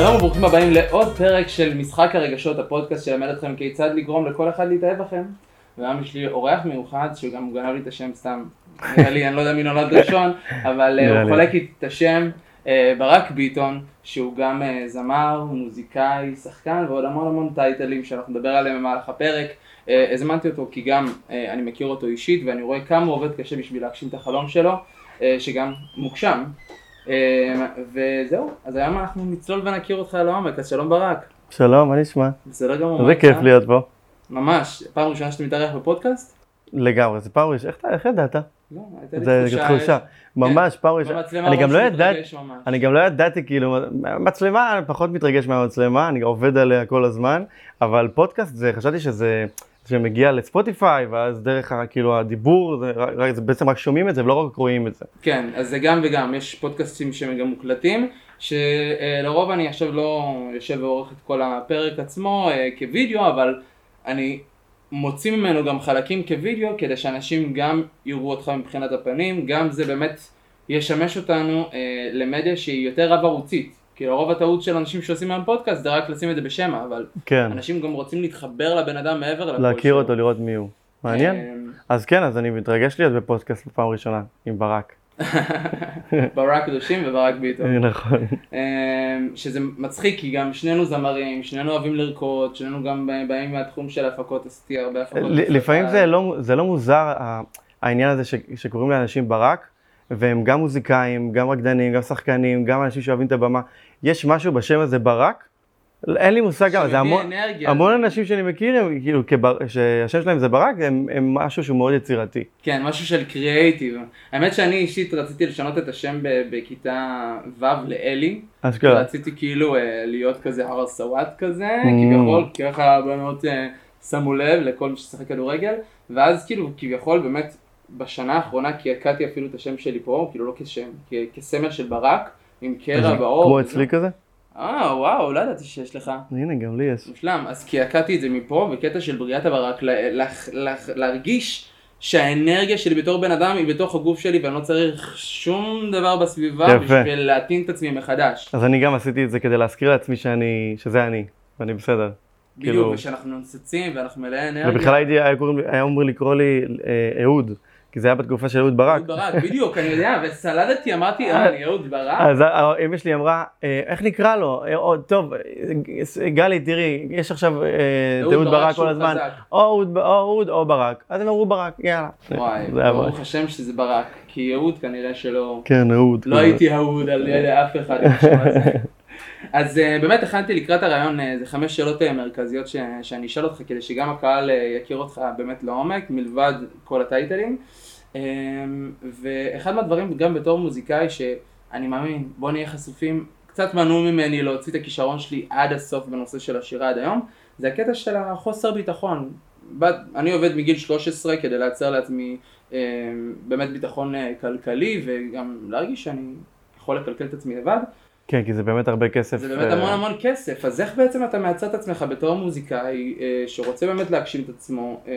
שלום וברוכים הבאים לעוד פרק של משחק הרגשות, הפודקאסט שילמד אתכם כיצד לגרום לכל אחד להתאהב בכם. והיום יש לי אורח מיוחד, שגם גנב לי את השם סתם, נראה לי, אני לא יודע מי נולד ראשון, אבל אה, הוא לי. חולק איתי את השם, אה, ברק ביטון, שהוא גם אה, זמר, מוזיקאי, שחקן ועוד המון המון טייטלים שאנחנו נדבר עליהם במהלך הפרק. הזמנתי אותו כי גם אני מכיר אותו אישית ואני רואה כמה הוא עובד קשה בשביל להגשים את החלום שלו, שגם מוגשם. אה, וזהו, אז היום אנחנו נצלול ונכיר אותך לעומק, אז שלום ברק. שלום, מה נשמע? בסדר גמור. זה כיף? להיות פה. ממש, פעם ראשונה שאתה מתארח בפודקאסט? לגמרי, זה פעם ראשונה, איך ידעת? לא, הייתה לי זה תחושה. ממש פעם ראשונה. אני גם לא ידעתי. אני גם לא ידעתי כאילו, מצלמה, אני פחות מתרגש מהמצלמה, אני עובד עליה כל הזמן, אבל פודקאסט זה, חשבתי שזה, שמגיע לספוטיפיי, ואז דרך כאילו הדיבור, זה, זה בעצם רק שומעים את זה ולא רק רואים את זה. כן, אז זה גם וגם, יש פודקאסטים שהם גם מוקלטים, שלרוב אני עכשיו לא יושב ועורך את כל הפרק עצמו אה, כווידאו, אבל אני מוציא ממנו גם חלקים כווידאו, כדי שאנשים גם יראו אותך מבחינת הפנים, גם זה באמת ישמש אותנו אה, למדיה שהיא יותר רב ערוצית. כי לרוב הטעות של אנשים שעושים היום פודקאסט זה רק לשים את זה בשמע, אבל כן, אנשים גם רוצים להתחבר לבן אדם מעבר לקול להכיר. אותו, לראות מי הוא. מעניין? אה, אז כן, אז אני מתרגש להיות בפודקאסט בפעם ראשונה, עם ברק. ברק קדושים וברק ביטון. נכון. אמ, שזה מצחיק כי גם שנינו זמרים, שנינו אוהבים לרקוד, שנינו גם באים מהתחום של הפקות, עשיתי הרבה הפקות. לפעמים זה לא, זה לא מוזר העניין הזה ש, שקוראים לאנשים ברק, והם גם מוזיקאים, גם רקדנים, גם שחקנים, גם אנשים שאוהבים את הבמה. יש משהו בשם הזה ברק? אין לי מושג זה המון, אנרגיה. המון אנשים שאני מכיר, הם כאילו, כבר, שהשם שלהם זה ברק, הם, הם משהו שהוא מאוד יצירתי. כן, משהו של קריאייטיב. האמת שאני אישית רציתי לשנות את השם ב- בכיתה ו' לאלי. אשכרה. רציתי כאילו אה, להיות כזה הר הסוואט כזה, Mm. כביכול, ככה הבנות אה, שמו לב לכל מי ששחק כדורגל, ואז כאילו כביכול באמת בשנה האחרונה קעקעתי אפילו את השם שלי פה, כאילו לא כשם, כסמל של ברק, עם קרע בעור. כמו. אצלי כזה? אה וואו, לא ידעתי שיש לך. הנה, גם לי יש. מושלם, אז קעקעתי את זה מפה, בקטע של בריאת הברק, לה- לה- לה- להרגיש שהאנרגיה שלי בתור בן אדם היא בתוך הגוף שלי ואני לא צריך שום דבר בסביבה יפה. בשביל להטעין את עצמי מחדש. אז אני גם עשיתי את זה כדי להזכיר לעצמי שאני, שזה אני, ואני בסדר. בדיוק, כאילו- ושאנחנו נוצצים ואנחנו מלאי אנרגיה. ובכלל הייתי, היה אמור לקרוא לי אה, אהוד, כי זה היה בתקופה של אהוד ברק. אהוד ברק, בדיוק, אני יודע, וסלדתי, אמרתי, אה, אני אהוד ברק? אז ה- אמא שלי אמרה, "אה, איך נקרא לו? אה, טוב, אה, גלי, תראי, יש עכשיו אה, את אהוד ברק כל הזמן. או אהוד או ברק. אז הם אמרו ברק, יאללה. וואי, ברוך. השם שזה ברק, כי אהוד כנראה שלא... כן, אהוד. לא הייתי אהוד על ידי אף אחד. אז אה, באמת הכנתי לקראת הרעיון איזה חמש שאלות אה, מרכזיות ש- שאני אשאל אותך כדי שגם הקהל אה, יכיר אותך באמת לעומק מלבד כל הטייטלים. אה, ואחד מהדברים גם בתור מוזיקאי שאני מאמין בוא נהיה חשופים קצת מנעו ממני להוציא את הכישרון שלי עד הסוף בנושא של השירה עד היום זה הקטע של החוסר ביטחון. אני עובד מגיל 13 כדי לייצר לעצמי אה, באמת ביטחון אה, כלכלי וגם להרגיש שאני יכול לקלקל את עצמי לבד. כן, כי זה באמת הרבה כסף. זה באמת אה, המון המון כסף, אז איך בעצם אתה מייצר את עצמך בתור מוזיקאי אה, שרוצה באמת להגשים את עצמו, אה,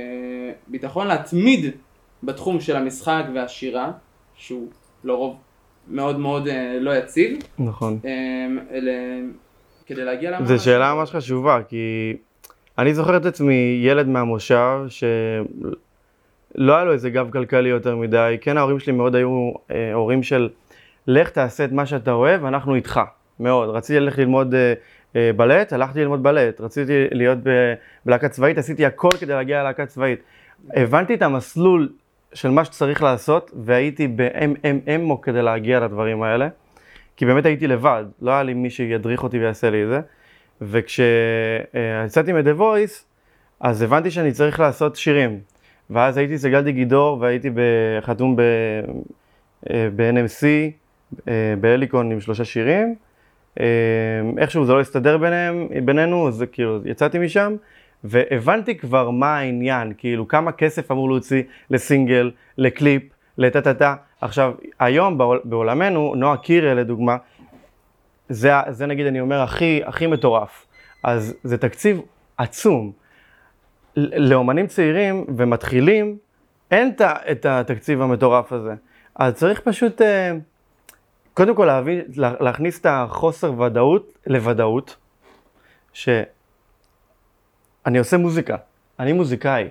ביטחון להתמיד בתחום של המשחק והשירה, שהוא לרוב מאוד מאוד אה, לא יציב, נכון. כדי להגיע למעלה. זו שאלה ממש חשובה, כי אני זוכר את עצמי ילד מהמושב, שלא היה לו איזה גב כלכלי יותר מדי, כן ההורים שלי מאוד היו הורים של לך תעשה את מה שאתה אוהב, אנחנו איתך, מאוד. רציתי ללכת ללמוד אה, אה, בלט, הלכתי ללמוד בלט, רציתי להיות בלהקה צבאית, עשיתי הכל כדי להגיע ללהקה צבאית. הבנתי את המסלול של מה שצריך לעשות, והייתי ב-MMMו כדי להגיע לדברים האלה. כי באמת הייתי לבד, לא היה לי מי שידריך אותי ויעשה לי את זה. וכשיצאתי מ-The Voice, אז הבנתי שאני צריך לעשות שירים. ואז הייתי אצל גלדי גידור והייתי חתום אה, ב-NMC, אה, בהליקון עם שלושה שירים. אה, איכשהו זה לא הסתדר ביניהם, בינינו, אז כאילו יצאתי משם, והבנתי כבר מה העניין, כאילו כמה כסף אמור להוציא לסינגל, לקליפ, לטה-טה-טה. עכשיו, היום בעול, בעולמנו, נועה קירל לדוגמה, זה, זה נגיד אני אומר הכי, הכי מטורף. אז זה תקציב עצום. לאומנים צעירים ומתחילים, אין את התקציב המטורף הזה. אז צריך פשוט אה, קודם כל להבין, לה- להכניס את החוסר ודאות לוודאות, שאני עושה מוזיקה, אני מוזיקאי.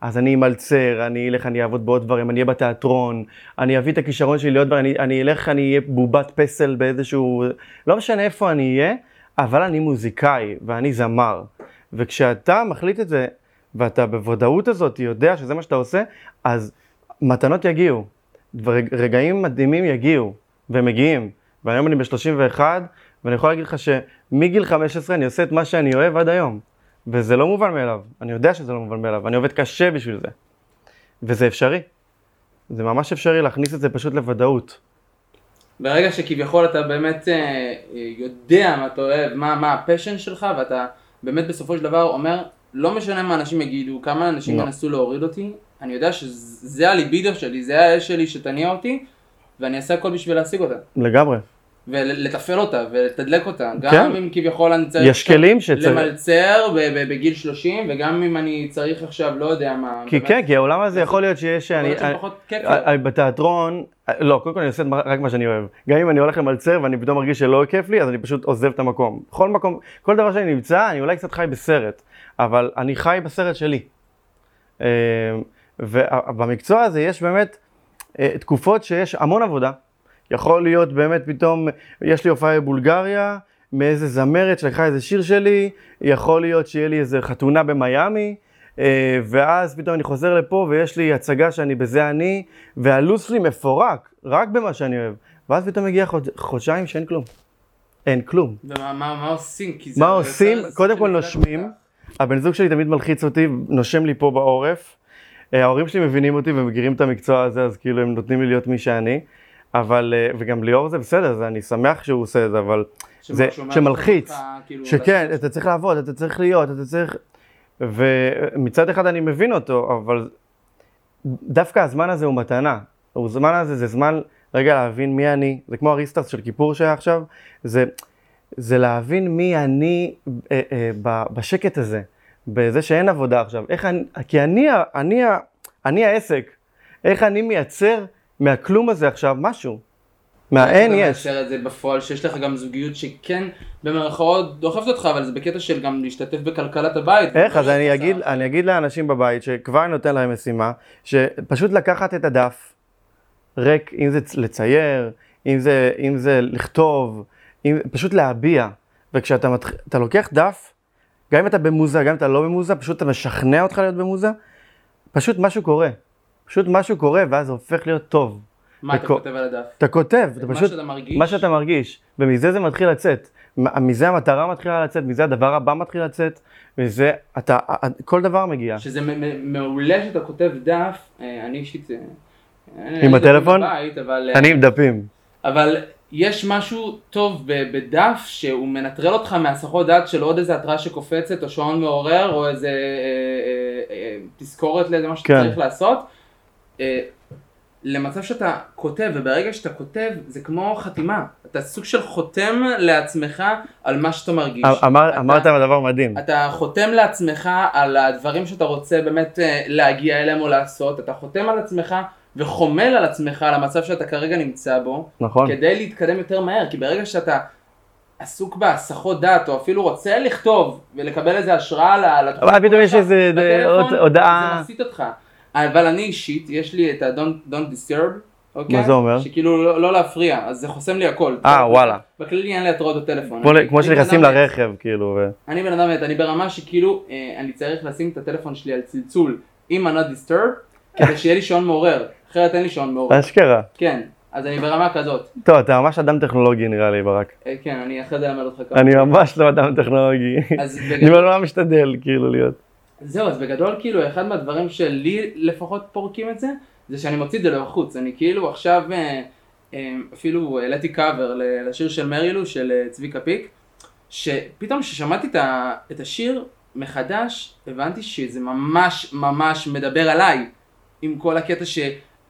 אז אני אמלצר, אני אלך, אני אעבוד בעוד דברים, אני אהיה בתיאטרון, אני אביא את הכישרון שלי לעוד דברים, אני, אני אלך, אני אהיה בובת פסל באיזשהו... לא משנה איפה אני אהיה, אבל אני מוזיקאי ואני זמר. וכשאתה מחליט את זה, ואתה בוודאות הזאת יודע שזה מה שאתה עושה, אז מתנות יגיעו, ורג- רגעים מדהימים יגיעו, ומגיעים. והיום אני ב-31, ואני יכול להגיד לך שמגיל 15 אני עושה את מה שאני אוהב עד היום. וזה לא מובן מאליו, אני יודע שזה לא מובן מאליו, אני עובד קשה בשביל זה. וזה אפשרי. זה ממש אפשרי להכניס את זה פשוט לוודאות. ברגע שכביכול אתה באמת אה, יודע מה אתה אוהב, מה, מה הפשן שלך, ואתה באמת בסופו של דבר אומר, לא משנה מה אנשים יגידו, כמה אנשים לא. ינסו להוריד אותי, אני יודע שזה הליבידו שלי, זה האש שלי שתניע אותי, ואני אעשה הכל בשביל להשיג אותה. לגמרי. ולתפעל אותה, ולתדלק אותה. גם כן. אם כביכול אני צריך... יש כלים שצריך... למלצר בגיל 30, וגם אם אני צריך עכשיו, לא יודע מה... כי באמת, כן, כי העולם הזה יכול להיות שיש... אני, אני. אני, בתיאטרון, לא, קודם כל אני עושה רק מה שאני אוהב. גם אם אני הולך למלצר ואני פתאום מרגיש שלא כיף לי, אז אני פשוט עוזב את המקום. בכל מקום, כל דבר שאני נמצא, אני אולי קצת חי בסרט, אבל אני חי בסרט שלי. אה, ובמקצוע הזה יש באמת תקופות שיש המון עבודה. יכול להיות באמת פתאום, יש לי הופעה בבולגריה, מאיזה זמרת שלקחה איזה שיר שלי, יכול להיות שיהיה לי איזה חתונה במיאמי, אה, ואז פתאום אני חוזר לפה ויש לי הצגה שאני בזה אני, והלו"ז שלי מפורק, רק במה שאני אוהב. ואז פתאום מגיע חוד... חודשיים שאין כלום. אין כלום. ומה מה- מה עושים? מה עושים? קודם כל נושמים. הבן זוג שלי תמיד מלחיץ אותי, נושם לי פה בעורף. אה, ההורים שלי מבינים אותי ומכירים את המקצוע הזה, אז כאילו הם נותנים לי להיות מי שאני. אבל, אה, וגם ליאור זה בסדר, זה, אני שמח שהוא עושה את זה, אבל. זה שמלחיץ. אותך, כאילו, שכן, אתה צריך לעבוד, אתה צריך להיות, אתה צריך... ומצד אחד אני מבין אותו, אבל דווקא הזמן הזה הוא מתנה. הזמן הזה זה זמן רגע להבין מי אני, זה כמו הריסטארט של כיפור שהיה עכשיו, זה, זה להבין מי אני אה, אה, בשקט הזה, בזה שאין עבודה עכשיו. איך אני, כי אני, אני, אני העסק, איך אני מייצר מהכלום הזה עכשיו משהו. מהאין איך אתה יש. מאשר את זה בפועל, שיש לך גם זוגיות שכן במרכאות דוחפת אותך, אבל זה בקטע של גם להשתתף בכלכלת הבית. איך? אז אני אגיד. אני אגיד לאנשים בבית שכבר אני נותן להם משימה, שפשוט לקחת את הדף, ריק, אם זה לצייר, אם זה, אם זה לכתוב, אם, פשוט להביע. וכשאתה מתח... לוקח דף, גם אם אתה במוזה, גם אם אתה לא במוזה, פשוט אתה משכנע אותך להיות במוזה, פשוט משהו קורה. פשוט משהו קורה ואז זה הופך להיות טוב. מה אתה כותב על הדף? אתה כותב, אתה מה פשוט... שאתה מרגיש? מה שאתה מרגיש, ומזה זה מתחיל לצאת. מזה המטרה מתחילה לצאת, מזה הדבר הבא מתחיל לצאת, מזה אתה, כל דבר מגיע. שזה מעולה שאתה כותב דף, אה, אני אישית... אה, עם הטלפון? בבית, אבל... אה, אני עם דפים. אבל יש משהו טוב בדף שהוא מנטרל אותך מהסחות דעת של עוד איזה התראה שקופצת או שעון מעורר או איזה אה, אה, אה, תזכורת לאיזה מה שאתה כן. צריך לעשות. אה, למצב שאתה כותב וברגע שאתה כותב זה כמו חתימה אתה סוג של חותם לעצמך על מה שאתה מרגיש. אמר, אתה- אמרת דבר מדהים. אתה חותם לעצמך על הדברים שאתה רוצה באמת אה, להגיע אליהם או לעשות, אתה חותם על עצמך וחומל על עצמך על המצב שאתה כרגע נמצא בו, נכון. כדי להתקדם יותר מהר, כי ברגע שאתה עסוק בהסחות דעת, או אפילו רוצה לכתוב ולקבל איזה השראה ל- לתוכנית אבל פתאום יש איזה הודעה. זה מסיט אותך. אבל אני אישית, יש לי את ה-Don't don't disturb, אוקיי? מה זה אומר? שכאילו לא, לא להפריע, אז זה חוסם לי הכל. אה, וואלה. בכללי אין לי התראות בטלפון. כמו, כמו שנכנסים לרכב, כאילו. ו... אני בן אדם אני ברמה שכאילו אה, אני צריך לשים את הטלפון שלי על צלצול עם ה-not disturb כדי שיהיה לי שעון מעורר, אחרת אין לי שעון מעורר. אשכרה. כן, אז אני ברמה כזאת. טוב, אתה ממש אדם טכנולוגי נראה לי, ברק. אה, כן, אני אחרי זה אלמד אותך כמה. אני ממש לא אדם טכנולוגי. אני ממש משתדל, כאילו, להיות. זהו, אז בגדול כאילו אחד מהדברים שלי לפחות פורקים את זה, זה שאני מוציא את זה לחוץ. אני כאילו עכשיו אה, אה, אפילו העליתי קאבר לשיר של מרילו של צביקה פיק, שפתאום כששמעתי את השיר מחדש, הבנתי שזה ממש ממש מדבר עליי, עם כל הקטע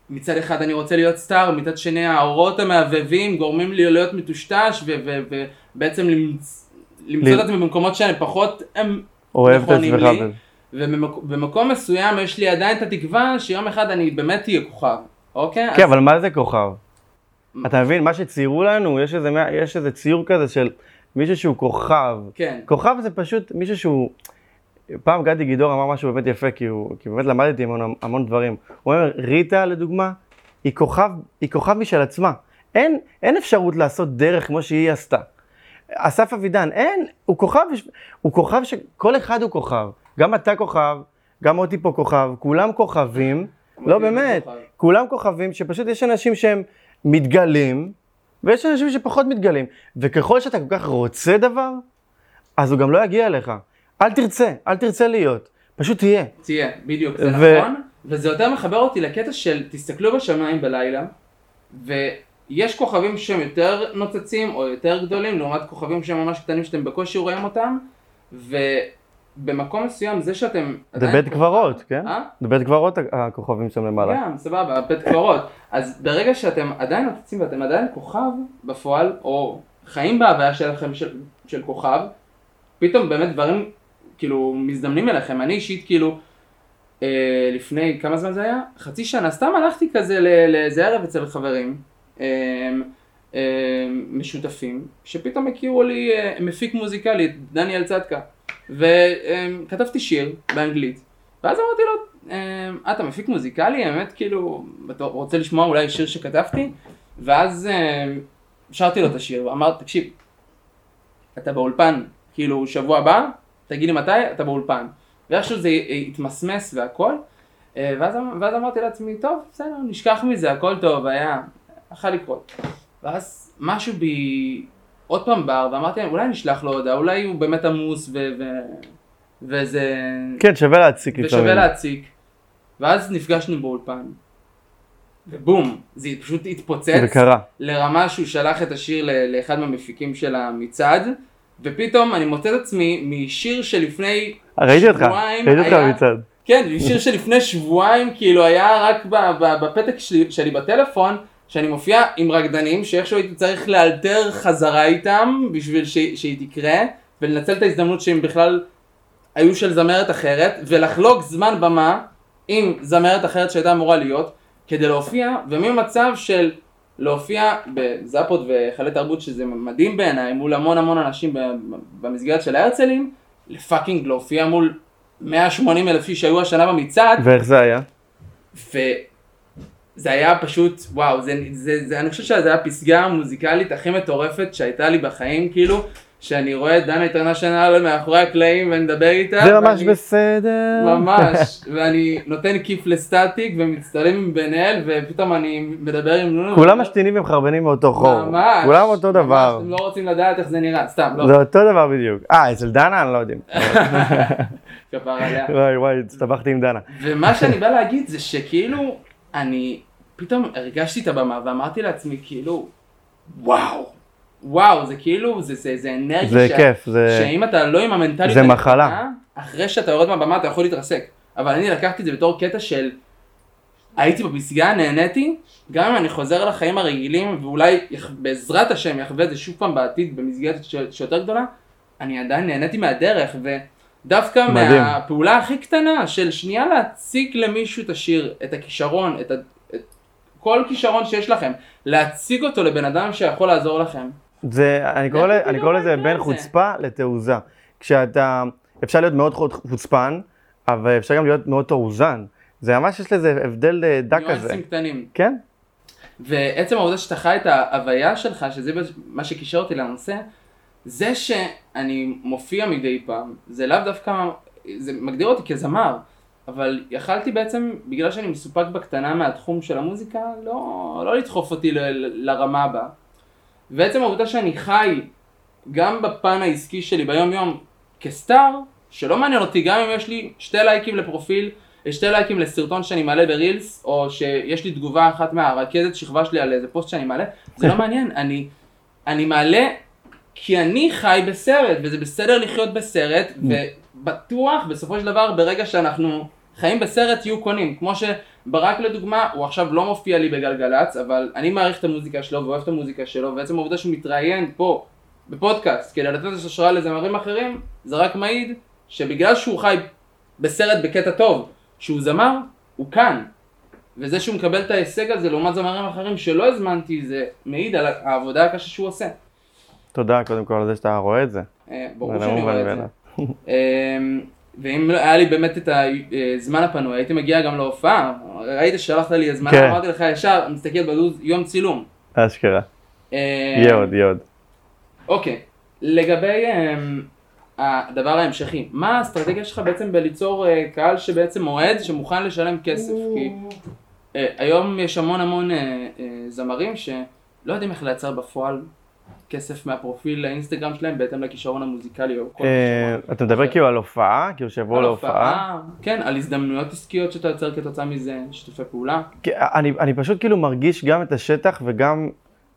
שמצד אחד אני רוצה להיות סטאר, מצד שני האורות המהבהבים גורמים לי להיות מטושטש, ובעצם למצ- למצוא את עצמי במקומות שאני פחות הם נכונים. לי. ובמקום מסוים יש לי עדיין את התקווה שיום אחד אני באמת אהיה כוכב, אוקיי? כן, אז אבל מה זה כוכב? אתה מבין? מה שציירו לנו, יש איזה, יש איזה ציור כזה של מישהו שהוא כוכב. כן. כוכב זה פשוט מישהו שהוא... פעם גדי גידור אמר משהו באמת יפה, כי, הוא, כי באמת למדתי המון, המון דברים. הוא אומר, ריטה לדוגמה, היא כוכב, היא כוכב משל עצמה. אין, אין אפשרות לעשות דרך כמו שהיא עשתה. אסף אבידן, אין, הוא כוכב, הוא כוכב שכל אחד הוא כוכב. גם אתה כוכב, גם מוטי פה כוכב, כולם כוכבים. לא באמת, כוכב. כולם כוכבים, שפשוט יש אנשים שהם מתגלים, ויש אנשים שפחות מתגלים. וככל שאתה כל כך רוצה דבר, אז הוא גם לא יגיע אליך. אל תרצה, אל תרצה להיות, פשוט תהיה. תהיה, בדיוק, זה ו- נכון, וזה יותר מחבר אותי לקטע של תסתכלו בשמיים בלילה, ויש כוכבים שהם יותר נוצצים או יותר גדולים, לעומת כוכבים שהם ממש קטנים שאתם בקושי רואים אותם, ובמקום מסוים זה שאתם... זה בית קברות, כן? אה? זה בית קברות הכוכבים שם למעלה. גם, סבבה, בית קברות. אז ברגע שאתם עדיין נוצצים ואתם עדיין כוכב בפועל, או חיים בהוויה שלכם של, של כוכב, פתאום באמת דברים כאילו מזדמנים אליכם. אני אישית כאילו, אה, לפני כמה זמן זה היה? חצי שנה, סתם הלכתי כזה לאיזה ערב אצל חברים. אה, אה, משותפים, שפתאום הכירו לי אה, מפיק מוזיקלי, דניאל צדקה, וכתבתי שיר באנגלית, ואז אמרתי לו, אה, אתה מפיק מוזיקלי, האמת כאילו, אתה רוצה לשמוע אולי שיר שכתבתי? ואז אה, שרתי לו את השיר, ואמרתי, תקשיב, אתה באולפן, כאילו שבוע הבא, תגיד לי מתי, אתה באולפן. ואיכשהו זה התמסמס והכל, אה, ואז, אמ- ואז אמרתי לעצמי, טוב, בסדר, נשכח מזה, הכל טוב, היה, יכול לקרות. ואז משהו בי עוד פעם בער, ואמרתי להם, אולי נשלח לו הודעה, אולי הוא באמת עמוס ו... ו... וזה... כן, שווה להציק לפעמים. ושווה להציק. ואז נפגשנו באולפן. ובום, זה פשוט התפוצץ. זה קרה. לרמה שהוא שלח את השיר לאחד מהמפיקים של המצעד, ופתאום אני מוצא את עצמי משיר שלפני ראיתי אותך, ראיתי אותך מצד. כן, שיר שלפני שבועיים כאילו היה רק בפתק שלי, שלי בטלפון, שאני מופיע עם רקדנים שאיכשהו הייתי צריך לאלתר חזרה איתם בשביל ש- שהיא תקרה, ולנצל את ההזדמנות שהם בכלל היו של זמרת אחרת, ולחלוק זמן במה עם זמרת אחרת שהייתה אמורה להיות, כדי להופיע, וממצב של להופיע בזאפות והיכלי תרבות שזה מדהים בעיניי, מול המון המון אנשים במסגרת של ההרצלים, לפאקינג להופיע מול 180 אלף איש שהיו השנה במצעד, ואיך זה היה? וזה היה פשוט, וואו, זה, זה, זה, אני חושב שזו הייתה הפסגה המוזיקלית הכי מטורפת שהייתה לי בחיים, כאילו, שאני רואה את דנה אינטרנשיונל מאחורי הקלעים ואני מדבר איתה. זה ממש ואני- בסדר. ממש, ואני נותן כיף לסטטיק ומצטלם עם בן אל, ופתאום אני מדבר עם נונו. כולם משתינים ומחרבנים מאותו חור. ממש. כולם אותו ממש, דבר. אתם לא רוצים לדעת איך זה נראה, סתם, לא. זה אותו דבר בדיוק. אה, אצל דנה אני לא יודע. כפרה עליה. וואי וואי, הסתבכתי עם דנה. ומה שאני בא להגיד זה שכאילו, אני פתאום הרגשתי את הבמה ואמרתי לעצמי כאילו, וואו, וואו, זה כאילו, זה, זה, זה אנרגיה זה שה- כיף, זה... שאם אתה לא עם המנטליות זה מחלה. אחרי שאתה יורד מהבמה אתה יכול להתרסק. אבל אני לקחתי את זה בתור קטע של הייתי בפסגה, נהניתי, גם אם אני חוזר לחיים הרגילים ואולי יח- בעזרת השם יחווה את זה שוב פעם בעתיד במסגרת ש- שיותר גדולה, אני עדיין נהניתי מהדרך ודווקא מדהים. מהפעולה הכי קטנה של שנייה להציג למישהו את השיר, את הכישרון, את, ה... את כל כישרון שיש לכם, להציג אותו לבן אדם שיכול לעזור לכם. זה, אני קורא, ל- אני קורא לזה בין? חוצפה לתעוזה. כשאתה, אפשר להיות מאוד חוצ- חוצפן, אבל אפשר גם להיות מאוד תעוזן. זה ממש יש לזה הבדל אה, דק כזה. ניואנסים קטנים. כן? ועצם העובדה שאתה חי את ההוויה שלך, שזה מה שקישר אותי לנושא, זה שאני מופיע מדי פעם, זה לאו דווקא, זה מגדיר אותי כזמר, אבל יכלתי בעצם, בגלל שאני מסופק בקטנה מהתחום של המוזיקה, לא, לא לדחוף אותי ל, ל, לרמה הבאה. ועצם העובדה שאני חי גם בפן העסקי שלי ביום יום כסטאר, שלא מעניין אותי גם אם יש לי שתי לייקים לפרופיל, שתי לייקים לסרטון שאני מעלה ברילס, או שיש לי תגובה אחת מהרכזת שכבה שלי על איזה פוסט שאני מעלה, זה לא מעניין, אני, אני מעלה כי אני חי בסרט, וזה בסדר לחיות בסרט, ובטוח בסופו של דבר ברגע שאנחנו חיים בסרט יהיו קונים, כמו שברק לדוגמה, הוא עכשיו לא מופיע לי בגלגלצ, אבל אני מעריך את המוזיקה שלו ואוהב את המוזיקה שלו, ועצם העובדה שהוא מתראיין פה, בפודקאסט, כדי לתת השראה לזמרים אחרים, זה רק מעיד שבגלל שהוא חי בסרט בקטע טוב, שהוא זמר, הוא כאן. וזה שהוא מקבל את ההישג הזה לעומת זמרים אחרים שלא הזמנתי, זה מעיד על העבודה הקשה שהוא עושה. תודה קודם כל על זה שאתה רואה את זה. אה, ברור שאני רואה את. זה. ואם לא- היה לי באמת את הזמן הפנוי, הייתי מגיע גם להופעה. ראית ששלחת לי הזמנה, כן. אמרתי לך ישר, מסתכל בלו"ז, יום צילום. אשכרה. אמ, יהיה עוד, יהיה עוד. אוקיי, לגבי אמ, הדבר ההמשכי, מה האסטרטגיה שלך בעצם בליצור אה, קהל שבעצם אוהד, שמוכן לשלם כסף? כי אה, היום יש המון המון אה, אה, זמרים שלא יודעים איך לייצר בפועל כסף מהפרופיל לאינסטגרם שלהם בהתאם לכישרון המוזיקלי או כל אה, כישרון. אתה מדבר כאילו על הופעה? כאילו שיבואו להופעה? כן, על הזדמנויות עסקיות שאתה יוצר כתוצאה מזה, שיתופי פעולה. אני, פשוט כאילו מרגיש גם את השטח וגם,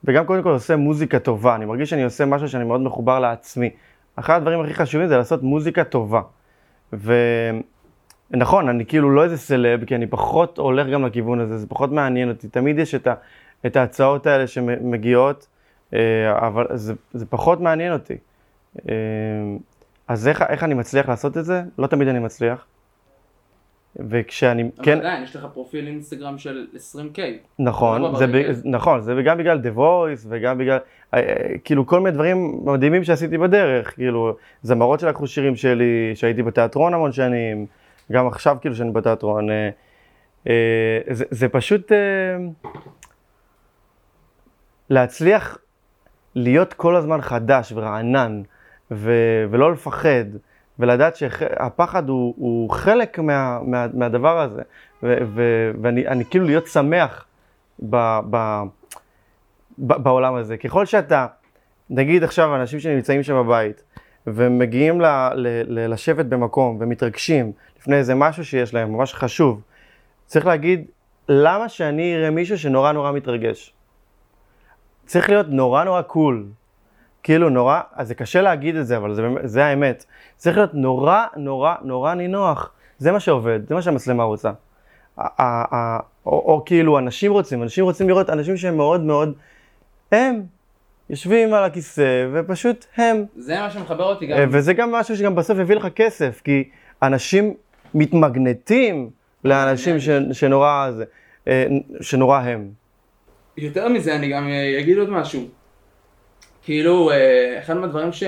וגם קודם כל עושה מוזיקה טובה. אני מרגיש שאני עושה משהו שאני מאוד מחובר לעצמי. אחד הדברים הכי חשובים זה לעשות מוזיקה טובה. ונכון, אני כאילו לא איזה סלב, כי אני פחות הולך גם לכיוון הזה, זה פחות מעניין אותי. תמיד יש את, ה, את ההצעות האלה שמגיעות, אבל זה, זה פחות מעניין אותי. אה, אז איך, איך אני מצליח לעשות את זה? לא תמיד אני מצליח. וכשאני, אבל כן, עדיין, יש לך פרופיל אינסטגרם של 20K. נכון, לא זה ב, ברגע. נכון, זה גם בגלל The Voice וגם בגלל, אה, אה, כאילו כל מיני דברים מדהימים שעשיתי בדרך, כאילו זמרות שלקחו שירים שלי, שהייתי בתיאטרון המון שנים, גם עכשיו כאילו שאני בתיאטרון, אה, אה, זה, זה פשוט אה, להצליח להיות כל הזמן חדש ורענן, ו, ולא לפחד, ולדעת שהפחד הוא, הוא חלק מה, מה, מהדבר הזה, ו, ו, ואני אני כאילו להיות שמח ב, ב, ב, בעולם הזה. ככל שאתה, נגיד עכשיו אנשים שנמצאים שם בבית, ומגיעים ל, ל, ל, לשבת במקום ומתרגשים לפני איזה משהו שיש להם, ממש חשוב, צריך להגיד, למה שאני אראה מישהו שנורא נורא מתרגש? צריך להיות נורא נורא קול. כאילו נורא, אז זה קשה להגיד את זה, אבל זה, זה האמת. צריך להיות נורא נורא נורא נינוח. זה מה שעובד, זה מה שהמצלמה רוצה. ה- או, או כאילו אנשים רוצים, אנשים רוצים לראות אנשים שהם מאוד מאוד, הם יושבים על הכיסא ופשוט הם. זה מה שמחבר אותי גם. אה, וזה גם משהו שגם בסוף יביא לך כסף, כי אנשים מתמגנטים לאנשים ש, שנורא, אה, שנורא הם. יותר מזה, אני גם אה, אגיד עוד משהו. כאילו, אה, אחד מהדברים ש...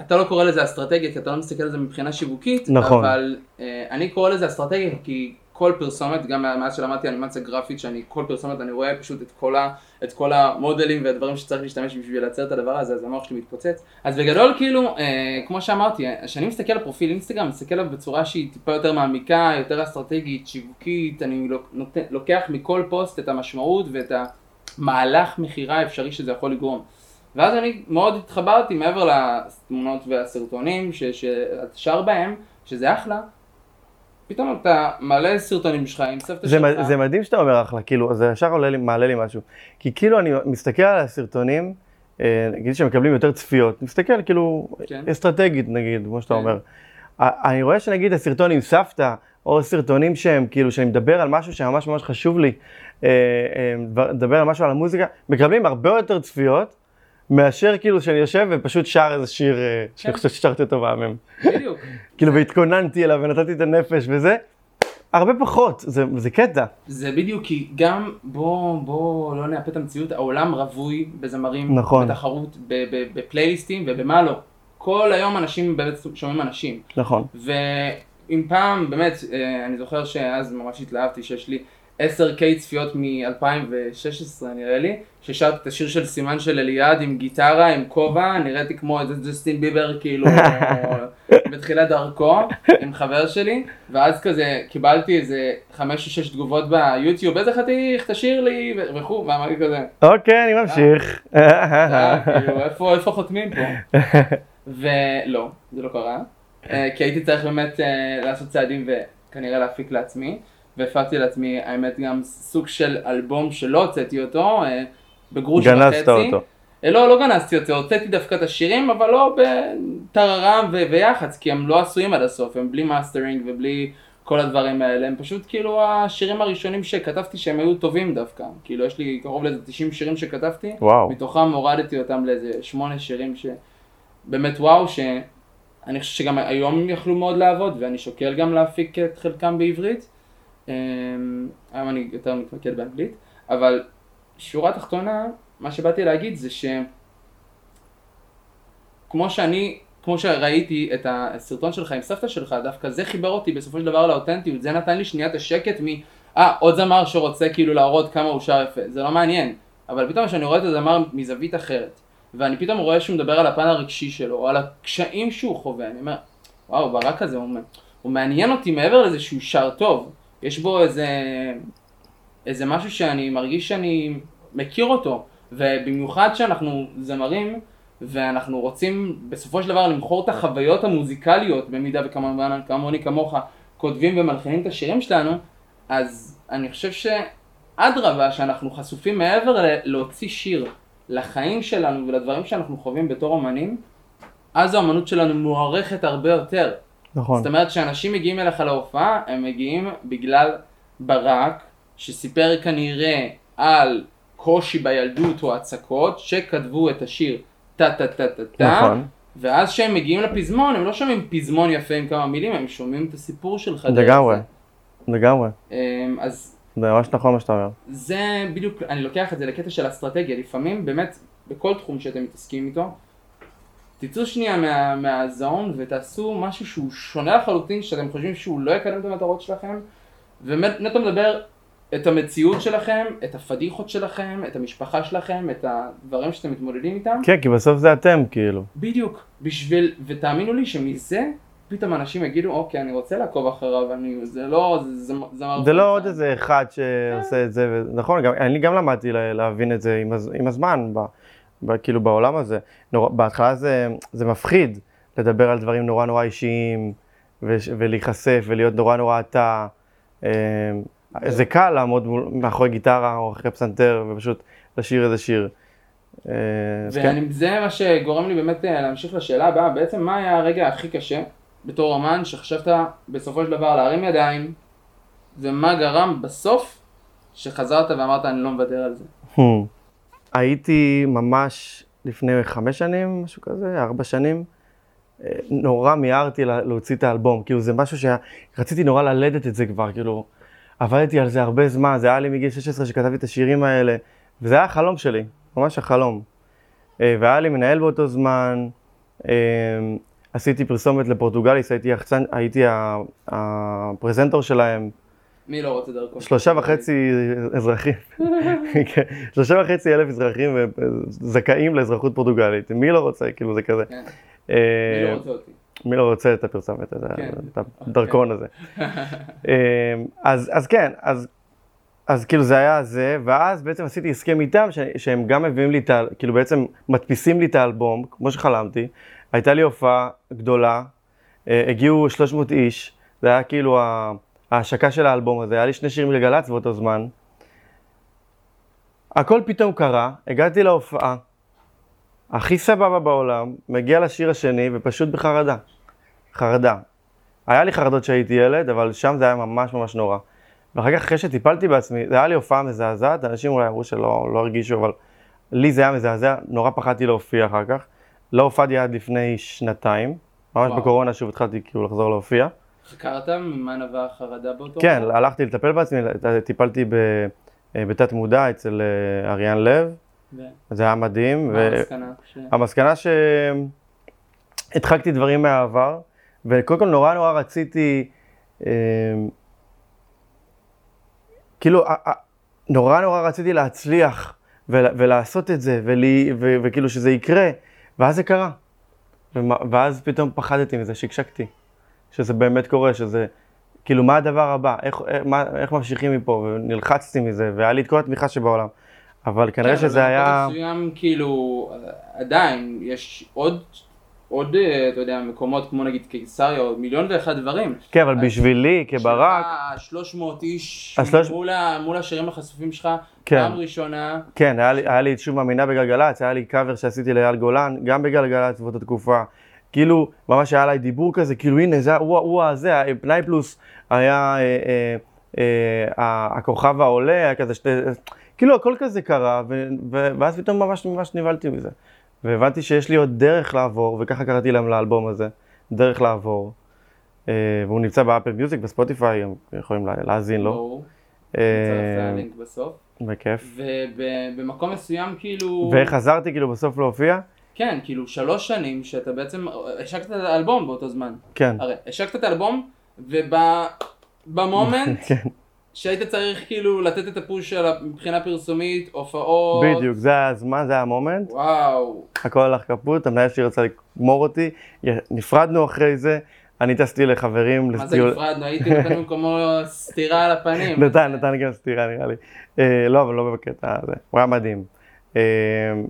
אתה לא קורא לזה אסטרטגיה, כי אתה לא מסתכל על זה מבחינה שיווקית, נכון. אבל אה, אני קורא לזה אסטרטגיה כי כל פרסומת, גם מאז שלמדתי אנימציה גרפית, שאני כל פרסומת אני רואה פשוט את כל, ה, את כל המודלים והדברים שצריך להשתמש בשביל לייצר את הדבר הזה, אז המוח שלי מתפוצץ. אז בגדול כאילו, אה, כמו שאמרתי, כשאני מסתכל על פרופיל אינסטגרם, מסתכל עליו בצורה שהיא טיפה יותר מעמיקה, יותר אסטרטגית, שיווקית, אני לוקח מכל פוסט את המשמעות ואת המהלך מכירה האפשרי שזה יכול לגרום. ואז אני מאוד התחברתי מעבר לתמונות והסרטונים שאת שר בהם, שזה אחלה, פתאום אתה מעלה סרטונים שלך עם סבתא שלך. זה מדהים שאתה אומר אחלה, כאילו, זה ישר לי, מעלה לי משהו. כי כאילו אני מסתכל על הסרטונים, אה, נגיד שמקבלים יותר צפיות, מסתכל כאילו כן. אסטרטגית נגיד, כמו שאתה כן. אומר. אני רואה שנגיד הסרטון עם סבתא, או סרטונים שהם כאילו, שאני מדבר על משהו שממש ממש חשוב לי, אה, אה, דבר- מדבר על משהו על המוזיקה, מקבלים הרבה יותר צפיות, מאשר כאילו שאני יושב ופשוט שר איזה שיר אה, שאני כן. חושב ששרתי אותו מהמם. בדיוק. כאילו והתכוננתי אליו ונתתי את הנפש וזה, הרבה פחות, זה, זה קטע. זה בדיוק כי גם בוא בוא לא נאפה את המציאות העולם רווי בזמרים נכון. בתחרות בפלייליסטים ובמה לא. כל היום אנשים באמת שומעים אנשים נכון. ואם פעם באמת אה, אני זוכר שאז ממש התלהבתי שיש לי 10K צפיות מ-2016 נראה לי ששרתי את השיר של סימן של אליעד עם גיטרה עם כובע נראיתי כמו איזה ג'סטין ביבר כאילו בתחילת דרכו עם חבר שלי ואז כזה קיבלתי איזה 5 או 6 תגובות ביוטיוב איזה חתיך תשאיר לי וכו' ואמרתי כזה אוקיי, אני ממשיך. אה, כאילו, איפה איפה חותמים פה? ולא, זה לא קרה. אה, כי הייתי צריך באמת אה, לעשות צעדים וכנראה להפיק לעצמי. והפקתי לעצמי, האמת, גם סוג של אלבום שלא הוצאתי אותו, אה, בגרוש וחצי. גנזת אותו. לא, לא גנזתי אותו, הוצאתי דווקא את השירים, אבל לא בטררם ו- ויח"צ, כי הם לא עשויים עד הסוף, הם בלי מאסטרינג ובלי כל הדברים האלה, הם פשוט כאילו השירים הראשונים שכתבתי שהם היו טובים דווקא. כאילו, יש לי קרוב לאיזה 90 שירים שכתבתי. וואו. מתוכם הורדתי אותם לאיזה שמונה שירים שבאמת וואו, שאני חושב שגם היום יכלו מאוד לעבוד, ואני שוקל גם להפיק את חלקם בעברית. אמ, היום אני יותר מתמקד באנגלית, אבל שורה תחתונה, מה שבאתי להגיד זה ש... כמו שאני, כמו שראיתי את הסרטון שלך עם סבתא שלך, דווקא זה חיבר אותי בסופו של דבר לאותנטיות, זה נתן לי שנייה את השקט מ... אה, עוד זמר שרוצה כאילו להראות כמה הוא שר יפה, זה לא מעניין, אבל פתאום כשאני רואה את הזמר מזווית אחרת, ואני פתאום רואה שהוא מדבר על הפן הרגשי שלו, או על הקשיים שהוא חווה, אני אומר, וואו, ברק הזה, הוא, הוא מעניין אותי מעבר לזה שהוא שר טוב, יש בו איזה, איזה משהו שאני מרגיש שאני מכיר אותו, ובמיוחד שאנחנו זמרים, ואנחנו רוצים בסופו של דבר למכור את החוויות המוזיקליות, במידה וכמובן כמוני כמוך כותבים ומלחינים את השירים שלנו, אז אני חושב שאדרבה, שאנחנו חשופים מעבר להוציא שיר לחיים שלנו ולדברים שאנחנו חווים בתור אמנים, אז האמנות שלנו מוערכת הרבה יותר. נכון. זאת אומרת, כשאנשים מגיעים אליך להופעה, הם מגיעים בגלל ברק, שסיפר כנראה על קושי בילדות או הצקות, שכתבו את השיר טה טה טה טה טה, נכון. ואז כשהם מגיעים לפזמון, הם לא שומעים פזמון יפה עם כמה מילים, הם שומעים את הסיפור שלך. לגמרי. לגמרי. אמ, אז זה ממש נכון מה שאתה אומר. זה בדיוק, אני לוקח את זה לקטע של אסטרטגיה, לפעמים באמת, בכל תחום שאתם מתעסקים איתו, תצאו שנייה מה, מהזון ותעשו משהו שהוא שונה לחלוטין, שאתם חושבים שהוא לא יקדם את המטרות שלכם, ונטו מדבר את המציאות שלכם, את הפדיחות שלכם, את המשפחה שלכם, את הדברים שאתם מתמודדים איתם. כן, כי בסוף זה אתם, כאילו. בדיוק, בשביל, ותאמינו לי שמזה פתאום אנשים יגידו, אוקיי, אני רוצה לעקוב אחריו, אני, זה לא, זה, זה, זה, זה לא עוד איזה אחד שעושה את זה, נכון, גם, אני גם למדתי לה- להבין את זה עם, הז, עם הזמן, ב, ב, כאילו בעולם הזה. נור, בהתחלה זה, זה מפחיד לדבר על דברים נורא נורא אישיים, ו, ולהיחשף ולהיות נורא נורא אתה. אה, זה קל לעמוד מול, מאחורי גיטרה או אחרי פסנתר ופשוט לשיר איזה שיר. אה, אז כן. וזה מה שגורם לי באמת אה, להמשיך לשאלה הבאה, בעצם מה היה הרגע הכי קשה בתור אמן שחשבת בסופו של דבר להרים ידיים, ומה גרם בסוף שחזרת ואמרת אני לא מוותר על זה. Hmm. הייתי ממש לפני חמש שנים, משהו כזה, ארבע שנים, אה, נורא מיהרתי לה- להוציא את האלבום, כאילו זה משהו שרציתי נורא ללדת את זה כבר, כאילו עבדתי על זה הרבה זמן, זה היה לי מגיל 16 שכתבתי את השירים האלה, וזה היה החלום שלי, ממש החלום. אה, והיה לי מנהל באותו זמן, אה, עשיתי פרסומת לפורטוגליס, הייתי, יחצן, הייתי הפרזנטור שלהם, מי לא רוצה דרכו? שלושה וחצי אזרחים, כן, שלושה וחצי אלף אזרחים אה, זכאים לאזרחות פורטוגלית, מי לא רוצה, כאילו זה כזה. כן. אה, מי לא רוצה אותי? מי לא רוצה את הפרסומת, את כן. את הדרכון הזה. אה, אז אז כן, אז אז כאילו זה היה זה, ואז בעצם עשיתי הסכם איתם ש- שהם גם מביאים לי את ה... כאילו בעצם מדפיסים לי את האלבום, כמו שחלמתי. הייתה לי הופעה גדולה, אה, הגיעו 300 איש, זה היה כאילו ההשקה של האלבום הזה, היה לי שני שירים לגל"צ באותו זמן. הכל פתאום קרה, הגעתי להופעה, הכי סבבה בעולם, מגיע לשיר השני ופשוט בחרדה. חרדה. היה לי חרדות כשהייתי ילד, אבל שם זה היה ממש ממש נורא. ואחר כך, אחרי שטיפלתי בעצמי, זה היה לי הופעה מזעזעת, אנשים אולי אמרו שלא לא הרגישו, אבל לי זה היה מזעזע, נורא פחדתי להופיע אחר כך. לא הופעתי עד לפני שנתיים, ממש וואו. בקורונה שוב התחלתי כאילו לחזור להופיע. חקרת ממה נבעה החרדה באותו? כן, הלכתי לטפל בעצמי, טיפלתי ב- אה, בתת מודע אצל אה, אריאן לב, ו- זה היה מדהים. מה ו- המסקנה? ש- המסקנה שהדחקתי דברים מהעבר, וקודם כל נורא נורא רציתי, אה, כאילו, נורא נורא רציתי להצליח ול, ולעשות את זה, ולי, ו, וכאילו שזה יקרה, ואז זה קרה. ומה- ואז פתאום פחדתי מזה, שקשקתי, שזה באמת קורה, שזה, כאילו, מה הדבר הבא, איך, איך, מה, איך ממשיכים מפה, ונלחצתי מזה, והיה לי את כל התמיכה שבעולם. אבל כנראה כן, אבל שזה היה... במקום מסוים, כאילו, עדיין, יש עוד, עוד, אה, אתה יודע, מקומות כמו נגיד קיסריה, או מיליון ואחד דברים. כן, אבל בשבילי, כברק, 300 איש אז שלוש- מול מול השירים החשופים שלך, כן. פעם ראשונה. כן, היה לי, היה לי את שוב מאמינה בגלגלצ, היה לי קאבר שעשיתי לאייל גולן, גם בגלגלצ באותה תקופה. כאילו, ממש היה עליי דיבור כזה, כאילו הנה, זה, הוא, הוא הזה, פנאי פלוס היה אה, אה, אה, הכוכב העולה, היה כזה שתי, כאילו הכל כזה קרה, ו, ו, ואז פתאום ממש ממש נבהלתי מזה. והבנתי שיש לי עוד דרך לעבור, וככה קראתי להם לאלבום הזה, דרך לעבור. אה, והוא נמצא באפל מיוזיק, בספוטיפיי, הם יכולים לה- להאזין לו. ברור. אה, נצרף את הלינק בסוף. בכיף. ובמקום מסוים כאילו... וחזרתי כאילו בסוף להופיע? כן, כאילו שלוש שנים שאתה בעצם... השקת את האלבום באותו זמן. כן. הרי השקת את האלבום, וב moment כן, שהיית צריך כאילו לתת את ה push של מבחינה פרסומית, הופעות... בדיוק, זה הזמן, זה ה moment. וואו. הכל הלך קפוט, המנהל שלי רצה לגמור אותי, נפרדנו אחרי זה, אני טסתי לחברים מה זה לטיול- נפרדנו? הייתי נותן במקומו סטירה על הפנים. נתן, נתן גם סטירה נראה לי. אה, לא, אבל לא בקטע הזה, הוא היה מדהים. אה,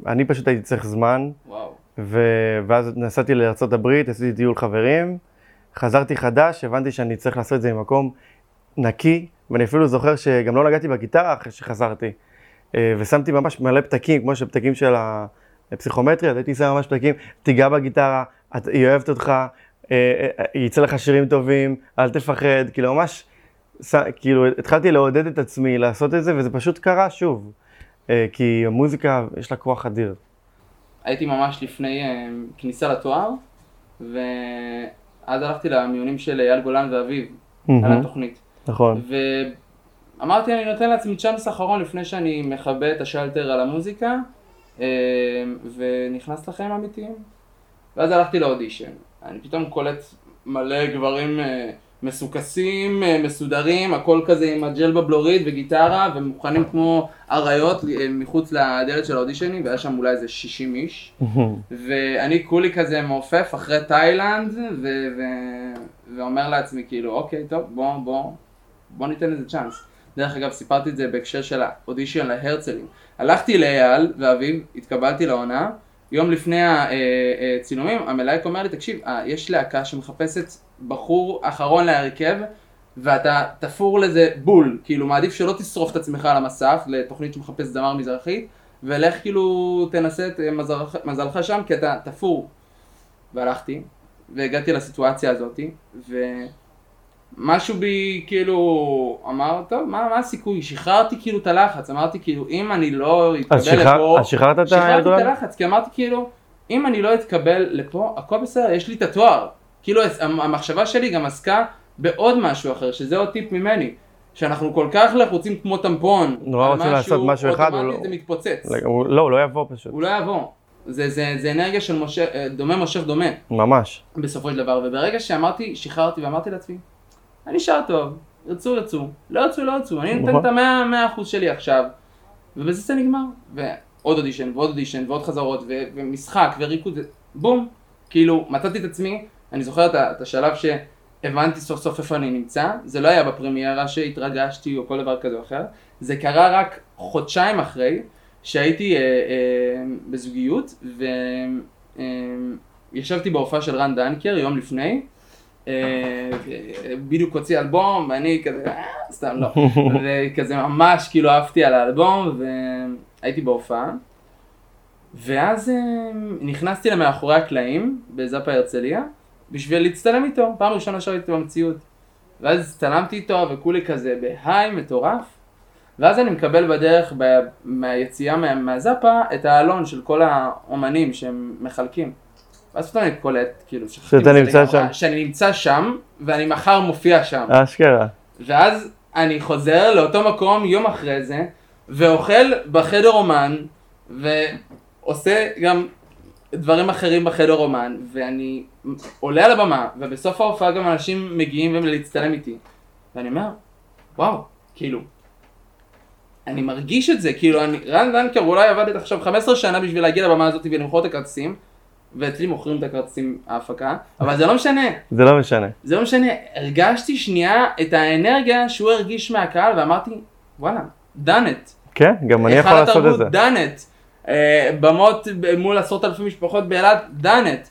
אני פשוט הייתי צריך זמן, וואו. ו- ואז נסעתי לארה"ב, עשיתי טיול חברים, חזרתי חדש, הבנתי שאני צריך לעשות את זה במקום נקי, ואני אפילו זוכר שגם לא נגעתי בגיטרה אחרי שחזרתי. אה, ושמתי ממש מלא פתקים, כמו שפתקים של הפסיכומטרי, אז הייתי שם ממש פתקים, תיגע בגיטרה, את- היא אוהבת אותך, אה, אה, יצא לך שירים טובים, אל תפחד, כאילו ממש, כאילו התחלתי לעודד את עצמי לעשות את זה, וזה פשוט קרה שוב. כי המוזיקה, יש לה כוח אדיר. הייתי ממש לפני כניסה לתואר, ואז הלכתי למיונים של אייל גולן ואביב, על מהמם. התוכנית. נכון. ואמרתי, אני נותן לעצמי צ'אנס אחרון לפני שאני מכבה את השלטר על המוזיקה, אה, ונכנס לחיים האמיתיים. ואז הלכתי לאודישן. אני פתאום קולט מלא גברים אה, מסוכסים, אה, מסודרים, הכל כזה עם הג'ל בבלורית וגיטרה, ומוכנים כמו אריות מחוץ לדלת של האודישנים, והיה שם אולי איזה 60 איש. ואני כולי כזה מעופף אחרי תאילנד, ו- ו- ואומר לעצמי כאילו, אוקיי, טוב, בוא, בוא, בוא ניתן לזה צ'אנס. דרך אגב, סיפרתי את זה בהקשר של האודישן להרצלים. הלכתי לאייל ואביב, התקבלתי לעונה, יום לפני הצילומים, המלהק אומר לי, תקשיב, אה, יש להקה שמחפשת בחור אחרון להרכב, ואתה תפור לזה בול, כאילו מעדיף שלא תשרוף את עצמך על המסך לתוכנית שמחפש זמר מזרחי, ולך כאילו תנסה את מזלך, מזלך שם כי אתה תפור. והלכתי, והגעתי לסיטואציה הזאתי, ומשהו בי כאילו אמר, טוב, מה, מה הסיכוי? שחררתי כאילו את הלחץ, אמרתי כאילו, אם אני לא אתקבל אז שחרר- לפה, אז שחררת את שחררתי את? הלחץ, כי אמרתי כאילו, אם אני לא אתקבל לפה, הכל בסדר, יש לי את התואר. כאילו המחשבה שלי גם עסקה בעוד משהו אחר, שזה עוד טיפ ממני. שאנחנו כל כך לחוצים כמו טמפון, נורא רוצים לעשות משהו אחד, אוטומטית לא- זה מתפוצץ. לא, הוא לא יבוא פשוט. הוא לא יבוא. זה, זה, זה אנרגיה של מושך, אה, דומה מושך דומה, ממש. בסופו של דבר. וברגע שאמרתי, שחררתי ואמרתי לעצמי, אני שר טוב, ירצו ירצו, לא ירצו לא ירצו, אני נותן נכון. את המאה מאה אחוז שלי עכשיו. ובזה זה נגמר. ועוד אודישן ועוד אודישן ועוד חזרות ו- ומשחק וריקוד, בום. כאילו, מצאתי את עצמי, אני זוכר את את השלב שהבנתי סוף סוף איפה אני נמצא, זה לא היה בפרמיירה שהתרגשתי או כל דבר כזה או אחר, זה קרה רק חודשיים אחרי שהייתי אה, אה, בזוגיות וישבתי בהופעה של רן דנקר יום לפני, אה, בדיוק הוציא אלבום ואני כזה, אה, סתם לא, וכזה ממש כאילו אהבתי על האלבום והייתי בהופעה. ואז אה, נכנסתי למאחורי הקלעים בזאפה הרצליה בשביל להצטלם איתו, פעם ראשונה שראיתי אותו במציאות. ואז הצטלמתי איתו וכולי כזה בהיי מטורף. ואז אני מקבל בדרך ב- מהיציאה מה- מהזאפה את העלון של כל האומנים שהם מחלקים. ואז פתאום אני קולט, כאילו, שאתה נמצא שם. שאני נמצא שם, ואני מחר מופיע שם. אשכרה. ואז אני חוזר לאותו מקום יום אחרי זה, ואוכל בחדר אומן, ועושה גם דברים אחרים בחדר אומן, ואני עולה על הבמה, ובסוף ההופעה גם אנשים מגיעים להצטלם איתי. ואני אומר, וואו, כאילו, אני מרגיש את זה, כאילו, אני, רן דנקר אולי עבד עכשיו 15 שנה בשביל להגיע לבמה הזאת ולמכור את הכרטיסים, ואצלי מוכרים את הכרטיסים ההפקה, אבל זה לא משנה. זה לא משנה. זה לא משנה, הרגשתי שנייה את האנרגיה שהוא הרגיש מהקהל ואמרתי, וואלה, done it. כן, גם אני יכול לעשות את זה. done it. אה, במות מול עשרות אלפי משפחות באילת, done it.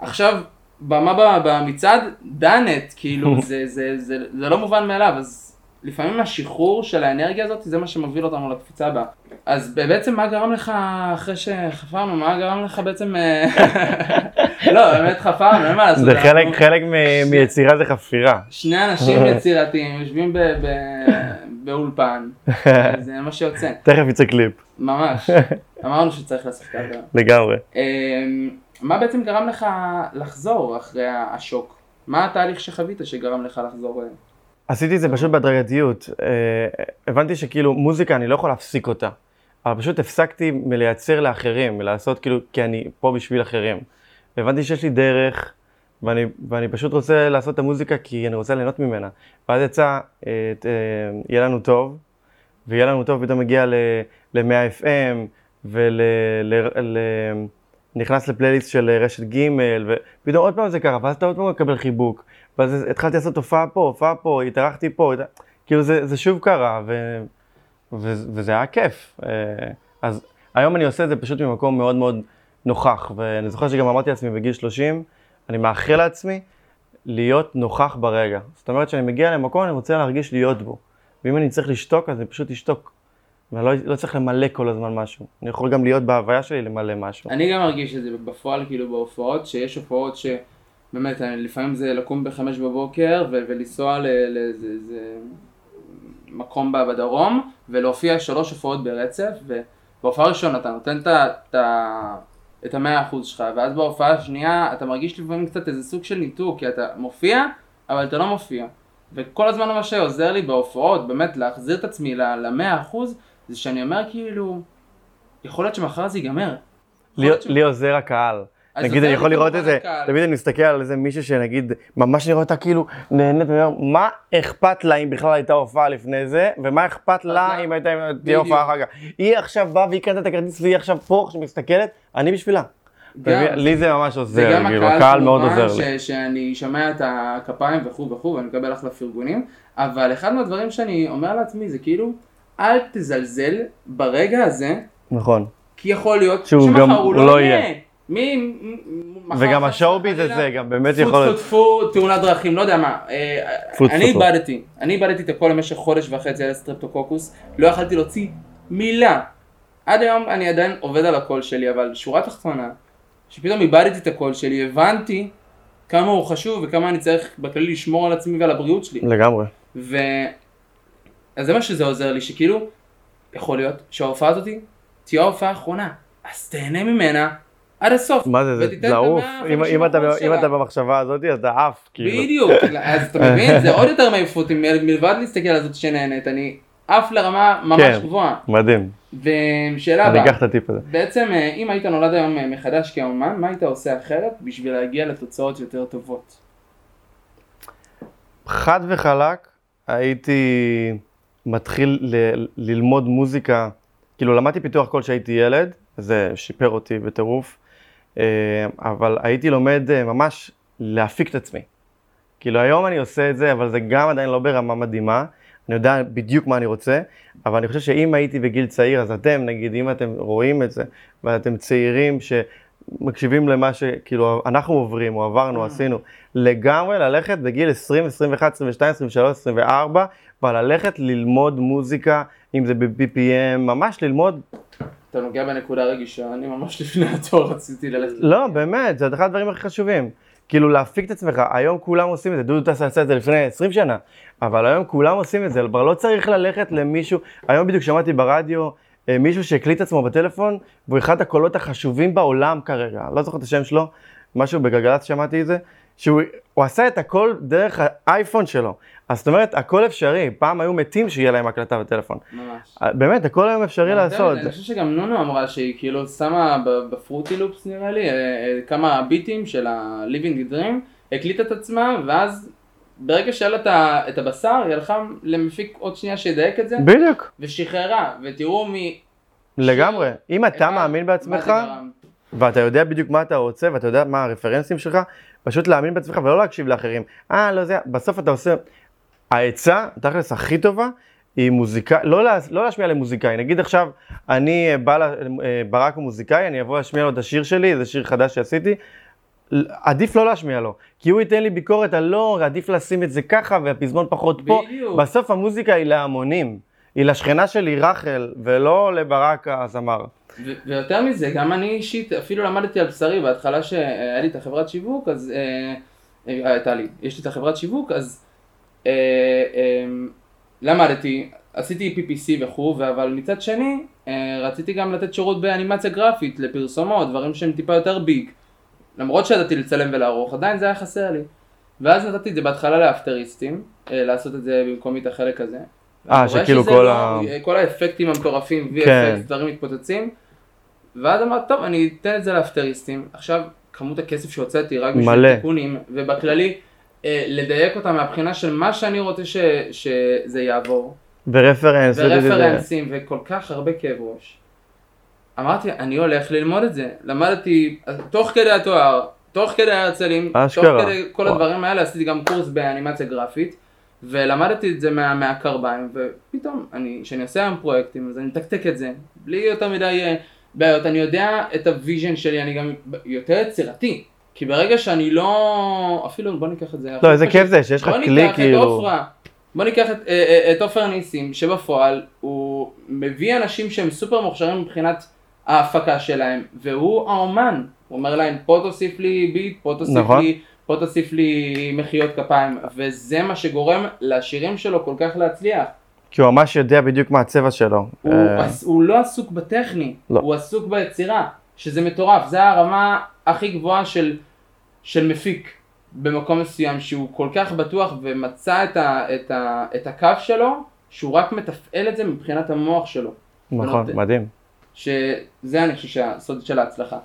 עכשיו, במה במצעד, done it. כאילו, זה, זה, זה, זה לא מובן מאליו, אז לפעמים השחרור של האנרגיה הזאת, זה מה שמוביל אותנו לקפיצה הבאה. אז בעצם מה גרם לך, אחרי שחפרנו, מה גרם לך בעצם... אה, לא, באמת חפרנו, אין מה לעשות. זה חלק, חלק מ- מיצירה זה חפירה. שני אנשים יצירתיים יושבים ב- ב- באולפן, זה מה שיוצא, תכף יצא קליפ, ממש. אמרנו שצריך לעשות ככה. לגמרי. אמ, מה בעצם גרם לך לחזור אחרי השוק? מה התהליך שחווית שגרם לך לחזור? אה? עשיתי את זה פשוט בהדרגתיות. אה, הבנתי שכאילו מוזיקה אני לא יכול להפסיק אותה. אבל פשוט הפסקתי מלייצר לאחרים, מלעשות כאילו, כי אני פה בשביל אחרים. הבנתי שיש לי דרך, ואני, ואני פשוט רוצה לעשות את המוזיקה כי אני רוצה ליהנות ממנה. ואז יצא, אה, יהיה לנו טוב, ויהיה לנו טוב, פתאום מגיע ל-100 FM, ונכנס לפלייליסט של רשת ג', ופתאום עוד פעם זה קרה, ואז אתה עוד פעם מקבל חיבוק. ואז התחלתי לעשות הופעה פה, הופעה פה, התארחתי פה, כאילו זה, זה שוב קרה, ו, ו, וזה היה כיף. אה, אז היום אני עושה את זה פשוט ממקום מאוד מאוד נוכח, ואני זוכר שגם אמרתי לעצמי בגיל 30, אני מאחל לעצמי להיות נוכח ברגע. זאת אומרת שאני מגיע למקום, אני רוצה להרגיש להיות בו. ואם אני צריך לשתוק, אז אני פשוט אשתוק. ואני לא, לא צריך למלא כל הזמן משהו. אני יכול גם להיות בהוויה שלי למלא משהו. אני גם מרגיש את זה בפועל, כאילו בהופעות, שיש הופעות ש... באמת, לפעמים זה לקום בחמש בבוקר ו- ולנסוע לאיזה מקום בדרום ולהופיע שלוש הופעות ברצף ובהופעה ראשונה אתה נותן את המאה אחוז שלך ואז בהופעה השנייה אתה מרגיש לפעמים קצת איזה סוג של ניתוק כי אתה מופיע אבל אתה לא מופיע וכל הזמן מה שעוזר לי בהופעות באמת להחזיר את עצמי למאה אחוז זה שאני אומר כאילו יכול להיות שמחר זה ייגמר. לי עוזר הקהל. נגיד אני יכול לראות את זה, תמיד אני מסתכל על איזה מישהו שנגיד, ממש נראה אותה כאילו נהנית, מה אכפת לה אם בכלל הייתה הופעה לפני זה, ומה אכפת לה אם הייתה תהיה הופעה אחר כך. היא עכשיו באה והיא קנתה את הכרטיס והיא עכשיו פה, עכשיו מסתכלת, אני בשבילה. לי זה ממש עוזר, כאילו, הקהל מאוד עוזר לי. שאני שומע את הכפיים וכו' וכו', ואני מקבל אחלה פרגונים, אבל אחד מהדברים שאני אומר לעצמי זה כאילו, אל תזלזל ברגע הזה. נכון. כי יכול להיות שמחר הוא לא, לא יהיה. מי... וגם ה showbiz הזה גם באמת יכול להיות. טפו טפו, תאונת דרכים, לא יודע מה. אה, אני איבדתי, אני איבדתי את הכל למשך חודש וחצי על הסטרפטוקוקוס, לא יכלתי להוציא מילה. עד היום אני עדיין עובד על הקול שלי, אבל שורה תחתונה, שפתאום איבדתי את הקול שלי, הבנתי כמה הוא חשוב וכמה אני צריך בכללי לשמור על עצמי ועל הבריאות שלי. לגמרי. ו... אז זה מה שזה עוזר לי, שכאילו, יכול להיות שההופעה הזאתי תהיה ההופעה האחרונה, אז תהנה ממנה. עד הסוף. מה זה, זה לעוף? אם אתה במחשבה הזאת, אתה עף, כאילו. בדיוק, אז אתה מבין, זה עוד יותר מעיפות, מלבד להסתכל על זאת שנהנית, אני עף לרמה ממש כן, גבוהה. מדהים. ושאלה הבאה, אני אקח את הטיפ הזה. בעצם אה, אם היית נולד היום אה, מחדש כאומן, מה היית עושה אחרת בשביל להגיע לתוצאות יותר טובות? חד וחלק, הייתי מתחיל ללמוד מוזיקה, כאילו למדתי פיתוח קול כשהייתי ילד, זה שיפר אותי בטירוף. אה, אבל הייתי לומד אה, ממש להפיק את עצמי. כאילו היום אני עושה את זה, אבל זה גם עדיין לא ברמה מדהימה. אני יודע בדיוק מה אני רוצה, אבל אני חושב שאם הייתי בגיל צעיר, אז אתם, נגיד, אם אתם רואים את זה, ואתם צעירים שמקשיבים למה שכאילו אנחנו עוברים, או עברנו, mm. עשינו, לגמרי ללכת בגיל 20, 21, 22, 23, 24, וללכת ללמוד מוזיקה, אם זה ב-BPM, ממש ללמוד אתה נוגע בנקודה רגישה, אני ממש לפני התור רציתי ללכת. לא, באמת, זה אחד הדברים הכי חשובים. כאילו להפיק את עצמך, היום כולם עושים את זה, דודו טסה עשה את זה לפני 20 שנה, אבל היום כולם עושים את זה, כבר לא צריך ללכת למישהו, היום בדיוק שמעתי ברדיו אה, מישהו שהקליט עצמו בטלפון, והוא אחד הקולות החשובים בעולם כרגע, לא זוכר את השם שלו, משהו בגלגלצ שמעתי את זה, שהוא עשה את הכל דרך האייפון שלו. אז זאת אומרת, הכל אפשרי. פעם היו מתים שיהיה להם הקלטה בטלפון. ממש. אה, באמת, הכל היום אפשרי לעשות. אני חושב שגם נונו אמרה שהיא כאילו שמה בפרוטי לופס נראה לי, אה, אה, כמה ביטים של ה-Living Dream, הקליטה את עצמה, ואז ברגע שהיה לה את הבשר, היא הלכה למפיק עוד שנייה שידייק את זה. בדיוק. ושחררה, ותראו מי... לגמרי. אם אתה מאמין בעצמך, ואתה יודע בדיוק מה אתה רוצה, ואתה יודע מה הרפרנסים שלך, פשוט להאמין בעצמך ולא להקשיב לאחרים. אה, לא זה, בסוף אתה עושה... העצה, תכלס הכי טובה, היא מוזיקאי, לא, לה, לא להשמיע למוזיקאי. נגיד עכשיו, אני אה, בא, לה, אה, ברק הוא מוזיקאי, אני אבוא להשמיע לו את השיר שלי, זה שיר חדש שעשיתי, עדיף לא להשמיע לו, כי הוא ייתן לי ביקורת על לא, עדיף לשים את זה ככה והפזמון פחות פה. בדיוק. בסוף המוזיקה היא להמונים, היא לשכנה שלי רחל, ולא לברק הזמר. ויותר מזה, גם אני אישית, אפילו למדתי על בשרי, בהתחלה שהיה לי את החברת שיווק, אז אה, אה, הייתה לי, יש לי את החברת שיווק, אז אה, אה, למדתי, עשיתי PPC וכו', אבל מצד שני, אה, רציתי גם לתת שירות באנימציה גרפית לפרסומות, דברים שהם טיפה יותר ביג. למרות שידעתי לצלם ולערוך, עדיין זה היה חסר לי. ואז נתתי את זה בהתחלה לאפטריסטים, אה, לעשות את זה במקומי את החלק הזה. אה, שכאילו כל לא- ה- כל האפקטים המטורפים, כן. VFX, דברים מתפוצצים. ואז אמרתי, טוב, אני אתן את זה לאפטריסטים. עכשיו, כמות הכסף שהוצאתי רק בשביל. תיקונים, ובכללי, לדייק אותם מהבחינה של מה שאני רוצה ש, שזה יעבור. ורפרנס. ורפרנסים וכל כך הרבה כאב ראש. אמרתי, אני הולך ללמוד את זה. למדתי תוך כדי התואר, תוך כדי ההרצלים, תוך. כדי כל. הדברים האלה, עשיתי גם קורס באנימציה גרפית, ולמדתי את זה מה, מהקרביים, ופתאום, אני, כשאני עושה היום פרויקטים, אז אני מתקתק את זה, בלי יותר מדי אה, בעיות, אני יודע את ה vision שלי, אני גם יותר יצירתי. כי ברגע שאני לא, אפילו בוא ניקח את זה. לא, איזה. כיף זה, שיש לך כלי כאילו. עופרה, בוא ניקח את, אה, אה, את עופר ניסים, שבפועל הוא מביא אנשים שהם סופר מוכשרים מבחינת ההפקה שלהם, והוא האומן. הוא אומר להם, פה תוסיף לי ביט, פה תוסיף נכון. לי, פה תוסיף לי מחיאות כפיים, וזה מה שגורם לשירים שלו כל כך להצליח. כי הוא ממש יודע בדיוק מה הצבע שלו. הוא, אה, הוא לא עסוק בטכני, לא. הוא עסוק ביצירה, שזה מטורף, זה הרמה הכי גבוהה של, של מפיק במקום מסוים, שהוא כל כך בטוח ומצא את, ה, את, ה, את הקו שלו, שהוא רק מתפעל את זה מבחינת המוח שלו, נכון, ונותן- מדהים. שזה אני חושב שהסוד של ההצלחה.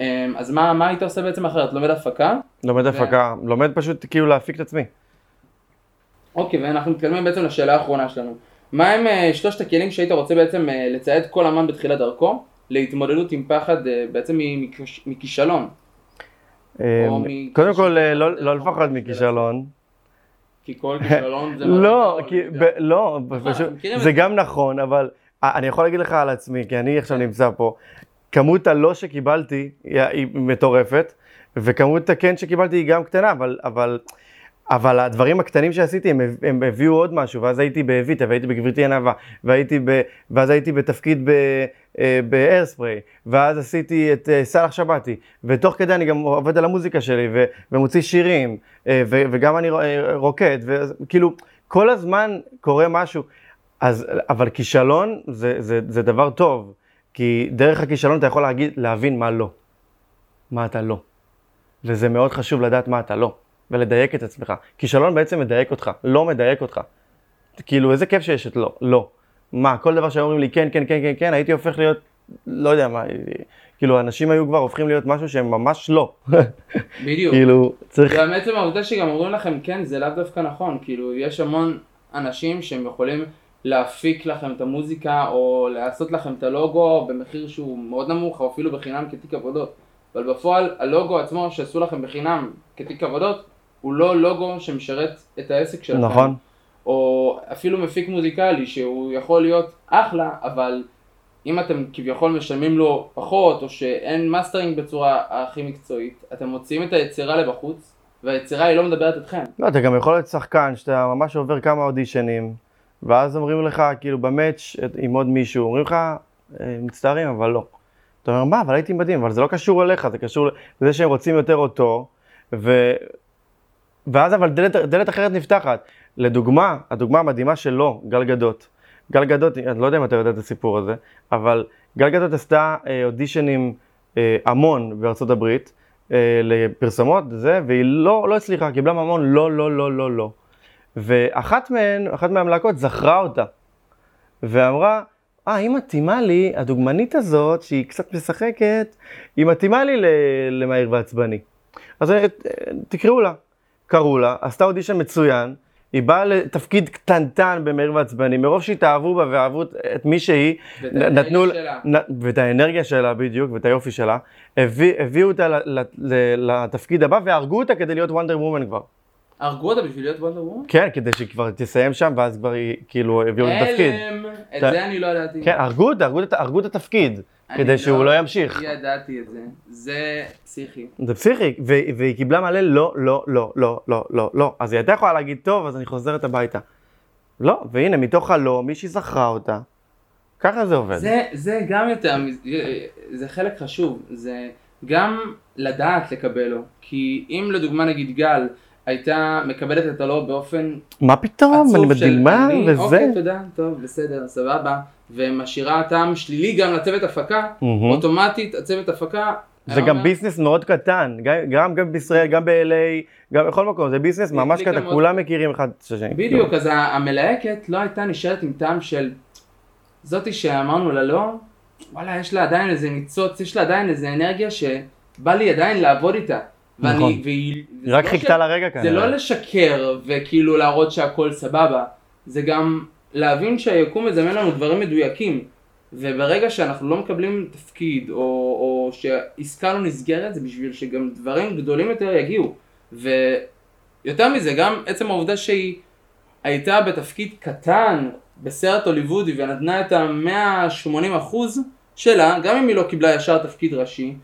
אמ, אז מה, מה היית עושה בעצם אחרת? לומד הפקה? לומד ו- הפקה, לומד פשוט כאילו להפיק את עצמי. אוקיי, ואנחנו מתקדמים בעצם לשאלה האחרונה שלנו. מה הם אה, שלושת הכלים שהיית רוצה בעצם אה, לצייד כל אמן בתחילת דרכו להתמודדות עם פחד אה, בעצם מכיש- מכישלון? אה, קודם כל, אה, לא- לא לפחד מכישלון. כי כל כישלון זה... לא, לא, זה. גם נכון, אבל אני יכול להגיד לך על עצמי, כי אני עכשיו נמצא פה, כמות הלא שקיבלתי היא מטורפת, וכמות הכן שקיבלתי היא גם קטנה, אבל, אבל, הדברים הקטנים שעשיתי הם, הם הביאו עוד משהו, ואז הייתי באביטה, והייתי בגברתי ענווה, והייתי ב, ואז הייתי בתפקיד ב- אה, באיירספריי, ואז עשיתי את אה, סאלח שבתי, ותוך כדי אני גם עובד על המוזיקה שלי, ו, ומוציא שירים, אה, ו, וגם אני רוקד, וכאילו, כל הזמן קורה משהו. אז, אבל כישלון זה, זה, זה דבר טוב, כי דרך הכישלון אתה יכול להגיד, להבין מה לא, מה אתה לא. וזה מאוד חשוב לדעת מה אתה לא, ולדייק את עצמך. כישלון בעצם מדייק אותך, לא מדייק אותך. כאילו, איזה כיף שיש את לא, לא. מה, כל דבר שהיו אומרים לי כן, כן, כן, כן, כן, הייתי הופך להיות, לא יודע מה, כאילו, אנשים היו כבר הופכים להיות משהו שהם ממש לא. בדיוק. כאילו, צריך... גם עצם העובדה שגם אומרים לכם כן זה לאו דווקא נכון, כאילו יש המון אנשים שהם יכולים להפיק לכם את המוזיקה או לעשות לכם את הלוגו במחיר שהוא מאוד נמוך או אפילו בחינם כתיק עבודות, אבל בפועל הלוגו עצמו שעשו לכם בחינם כתיק עבודות הוא לא לוגו שמשרת את העסק שלכם. נכון. או אפילו מפיק מוזיקלי שהוא יכול להיות אחלה, אבל אם אתם כביכול משלמים לו פחות, או שאין מאסטרינג בצורה הכי מקצועית, אתם מוציאים את היצירה לבחוץ, והיצירה היא לא מדברת אתכם. לא, אתה גם יכול להיות שחקן שאתה ממש עובר כמה אודישנים, ואז אומרים לך, כאילו במאץ' עם עוד מישהו, אומרים לך, "אה, מצטערים, אבל לא. אתה אומר, מה, אבל הייתי מדהים, אבל זה לא קשור אליך, זה קשור לזה שהם רוצים יותר אותו, ו... ואז אבל דלת, דלת אחרת נפתחת. לדוגמה, הדוגמה המדהימה שלו, גל גדות. גל גדות, אני לא יודע אם אתה יודע את הסיפור הזה, אבל גל גדות עשתה אה, אודישנים אה, המון בארצות הברית, אה, לפרסומות, זה, והיא לא, לא הצליחה, קיבלה ממון לא, לא, לא, לא, לא. ואחת מהן, אחת מהמלהקות זכרה אותה, ואמרה, אה, היא מתאימה לי, הדוגמנית הזאת, שהיא קצת משחקת, היא מתאימה לי למהיר ועצבני. אז אה, תקראו לה. קראו לה, עשתה אודישן מצוין, היא באה לתפקיד קטנטן במהיר ועצבני, מרוב שהתאהבו בה ואהבו את- מי שהיא, ואת נתנו, שלה. נ, ואת האנרגיה שלה בדיוק, ואת היופי שלה, הביא, הביאו אותה לתפקיד הבא והרגו אותה כדי להיות וונדר וומן כבר. הרגו אותה בשביל להיות וונדר וומן? כן, כדי שהיא כבר תסיים שם, ואז כבר היא, כאילו, הביאו אותה לתפקיד. הלם, את זה אני לא ידעתי. כן, הרגו אותה, הרגו את, התפקיד, כדי שהוא לא ימשיך. ידעתי את זה, זה פסיכי. זה פסיכי, והיא קיבלה מלא לא, לא, לא, לא, לא, לא, לא. אז היא הייתה יכולה להגיד, טוב, אז אני חוזרת הביתה. לא, והנה, מתוך הלא, מישהי זכרה אותה. ככה זה עובד. זה, זה גם יותר, זה חלק חשוב, זה גם לדעת לקבלו, כי אם לדוגמה נגיד גל הייתה מקבלת את הלא באופן מה פתאום, אני מדהימה, אני, וזה. אוקיי תודה, טוב בסדר, סבבה, ומשאירה טעם שלילי גם לצוות הפקה, מהמם. אוטומטית הצוות הפקה זה גם ביזנס מאוד קטן, גם, גם, בישראל, גם ב-LA, גם בכל מקום, זה ביזנס ממש קטן, מאוד- כולם מכירים אחד את השני. בדיוק, אז המלהקת לא הייתה נשארת עם טעם של זאתי שאמרנו לה לא, וואלה, יש לה עדיין איזה ניצוץ, יש לה עדיין איזה אנרגיה שבא לי עדיין לעבוד איתה. ואני, נכון. והיא, היא זה רק לא חיכתה ש- לרגע זה כנראה. לא לשקר וכאילו להראות שהכל סבבה, זה גם להבין שהיקום מזמן לנו דברים מדויקים. וברגע שאנחנו לא מקבלים תפקיד, או, או שעסקה לא נסגרת, זה בשביל שגם דברים גדולים יותר יגיעו. ויותר מזה, גם עצם העובדה שהיא הייתה בתפקיד קטן בסרט הוליוודי ונתנה את ה-180 אחוז שלה, גם אם היא לא קיבלה ישר תפקיד ראשי,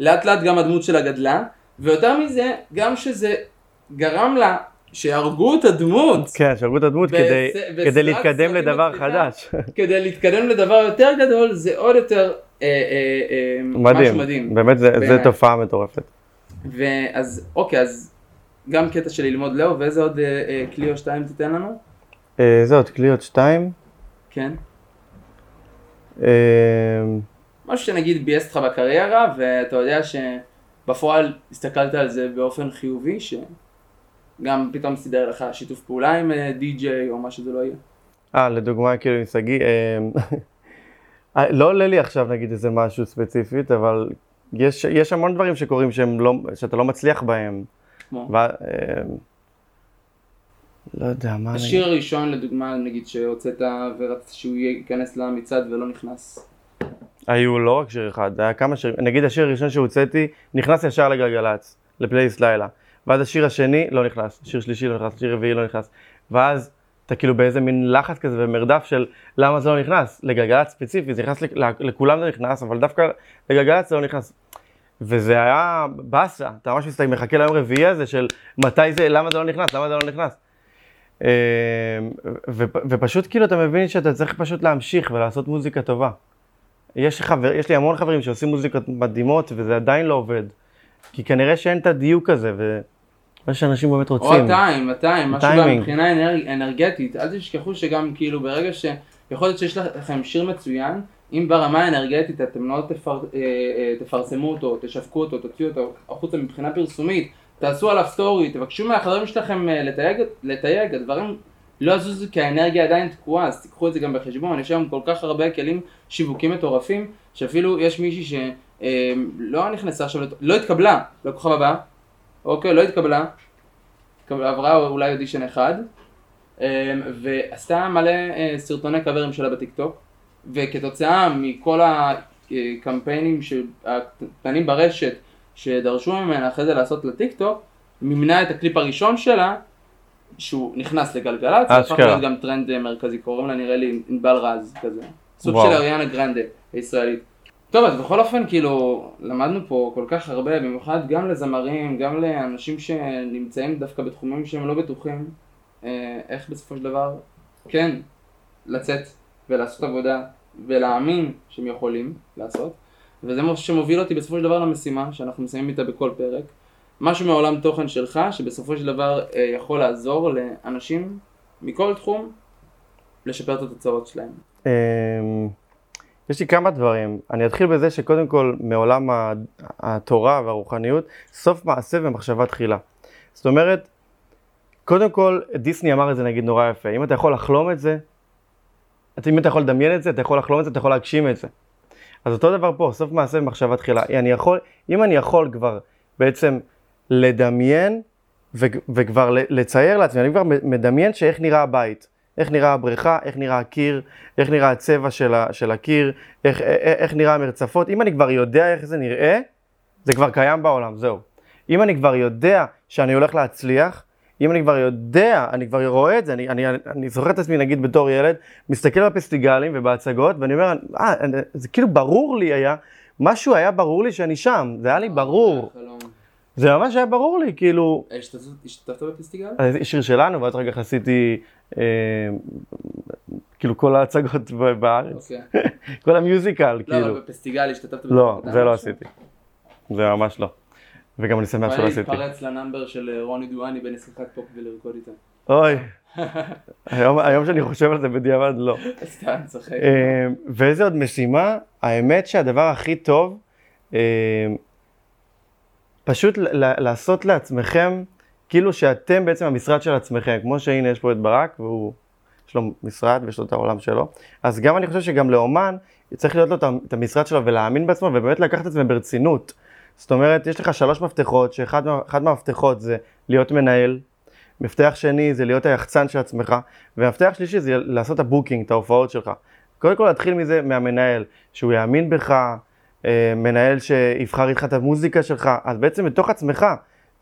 לאט לאט גם הדמות שלה גדלה, ויותר מזה, גם שזה גרם לה שיהרגו את הדמות. כן, שהרגו את הדמות כדי, כדי להתקדם לדבר מצליחה. חדש. כדי להתקדם לדבר יותר גדול, זה עוד יותר אה, אה, אה, משהו מדהים, מדהים. באמת זה, זה. תופעה מטורפת. ואז, אוקיי, אז גם קטע של ללמוד לאו, ואיזה עוד אה, אה, כלי או שתיים תיתן לנו? אה, זה עוד קליעות שתיים. כן. אה, משהו שנגיד ביאס אותך בקריירה, ואתה יודע שבפועל הסתכלת על זה באופן חיובי, שגם פתאום סידר לך שיתוף פעולה עם אה, די-ג'יי או מה שזה לא יהיה. אה, לדוגמה, כאילו עם שגיא, אה, אה, לא עולה לי עכשיו נגיד איזה משהו ספציפית, אבל יש, יש המון דברים שקורים שהם לא, שאתה לא מצליח בהם. כמו. ו... לא יודע, מה השיר הראשון לדוגמה, נגיד שהוצאת ורצית שהוא ייכנס למצעד ולא נכנס. היו לא רק שיר אחד, היה כמה שירים, נגיד השיר הראשון שהוצאתי, נכנס ישר לגלגלצ, לפלייליסט לילה. ואז השיר השני לא נכנס, שיר שלישי לא נכנס, שיר רביעי לא נכנס. ואז אתה כאילו באיזה מין לחץ כזה ומרדף של למה זה לא נכנס, לגלגלצ ספציפית, זה נכנס לכ- לכולם זה נכנס, אבל דווקא לגלגלצ זה לא נכנס. וזה היה באסה, אתה ממש מסתכל, מחכה ליום רביעי הזה של מתי זה, למה זה לא נכנס, למה זה לא נכנס. אה, ו- ופשוט כאילו אתה מבין שאתה צריך פשוט להמשיך ולעשות מוזיקה טובה. יש, חבר, יש לי המון חברים שעושים מוזיקות מדהימות וזה עדיין לא עובד. כי כנראה שאין את הדיוק הזה ומה שאנשים באמת או רוצים. הטיים, הטיים, משהו גם. מבחינה אנרג, אנרגטית, אל תשכחו שגם כאילו ברגע ש... יכול להיות שיש לכם שיר מצוין, אם ברמה האנרגטית אתם לא תפר, אה, אה, תפרסמו אותו, תשווקו אותו, תוציאו אותו החוצה מבחינה פרסומית, תעשו עליו סטורי, תבקשו מהחברים שלכם אה, לתייג, לתייג, הדברים לא יזוזו כי האנרגיה עדיין תקועה, אז תיקחו את זה גם בחשבון, יש היום כל כך הרבה כלים שיווקים מטורפים, שאפילו יש מישהי שלא נכנסה עכשיו, לא התקבלה לכוכב הבא, אוקיי, לא התקבלה, התקבלה- עברה אולי אודישן אחד, אמ, ועשתה מלא אה, סרטוני קאברים שלה בטיקטוק, וכתוצאה מכל הקמפיינים הקטנים ברשת שדרשו ממנה אחרי זה לעשות לטיקטוק, מימנה את הקליפ הראשון שלה, שהוא נכנס לגלגלצ, אשכרה. להיות גם טרנד מרכזי, קוראים לה נראה לי ענבל רז כזה, סוג. של אריאנה גרנדה הישראלית. טוב, אז בכל אופן, כאילו, למדנו פה כל כך הרבה, במיוחד גם לזמרים, גם לאנשים שנמצאים דווקא בתחומים שהם לא בטוחים, אה, איך בסופו של דבר, כן, לצאת ולעשות עבודה ולהאמין שהם יכולים לעשות, וזה מה שמוביל אותי בסופו של דבר למשימה שאנחנו מסיימים איתה בכל פרק. משהו מעולם תוכן שלך, שבסופו של דבר אה, יכול לעזור לאנשים מכל תחום לשפר את התוצאות שלהם. יש לי כמה דברים. אני אתחיל בזה שקודם כל מעולם התורה והרוחניות, סוף מעשה ומחשבה תחילה. זאת אומרת, קודם כל, דיסני אמר את זה נגיד נורא יפה, אם אתה יכול לחלום את זה, אם אתה יכול לדמיין את זה, אתה יכול לחלום את זה, אתה יכול להגשים את זה. אז אותו דבר פה, סוף מעשה ומחשבה תחילה. אני יכול, אם אני יכול כבר בעצם לדמיין ו- וכבר לצייר לעצמי, אני כבר מדמיין שאיך נראה הבית, איך נראה הבריכה, איך נראה הקיר, איך נראה הצבע של, ה- של הקיר, איך, איך, איך נראה המרצפות, אם אני כבר יודע איך זה נראה, זה כבר קיים בעולם, זהו. אם אני כבר יודע שאני הולך להצליח, אם אני כבר יודע, אני כבר רואה את זה, אני, אני, אני זוכר את עצמי נגיד בתור ילד, מסתכל בפסטיגלים ובהצגות, ואני אומר, אה, זה כאילו ברור לי היה, משהו היה ברור לי שאני שם, זה היה לי ברור, חלום. זה ממש היה ברור לי, כאילו, אה, השתתפת- בפסטיגל? שיר שלנו, ואז אחר כך עשיתי, אה, כאילו כל ההצגות בארץ, אוקיי. כל המיוזיקל, לא, כאילו. אבל בפסטיגל השתתפת לא, בפסטיגל זה לא? עשיתי. זה ממש לא. וגם אני שמח שלא בא עשיתי. להתפרץ לנאמבר של אה, רוני דואני בנסיכת פופ ולרקוד איתה. אוי, היום היום שאני חושב על זה בדיעבד, לא. סתם, צוחק. אה, ואיזה עוד משימה? האמת שהדבר הכי טוב, אה, פשוט לעשות לעצמכם, כאילו שאתם בעצם המשרד של עצמכם, כמו שהנה יש פה את ברק, והוא, יש לו משרד ויש לו את העולם שלו, אז גם אני חושב שגם לאומן, צריך להיות לו את המשרד שלו ולהאמין בעצמו, ובאמת לקחת את זה ברצינות. זאת אומרת, יש לך שלוש מפתחות, שאחד מהמפתחות זה להיות מנהל, מפתח שני זה להיות היחצן של עצמך, ומפתח שלישי זה לעשות את ה booking, את ההופעות שלך. קודם כל להתחיל מזה מהמנהל, שהוא יאמין בך, אה, מנהל שיבחר איתך את המוזיקה שלך, אז בעצם בתוך עצמך,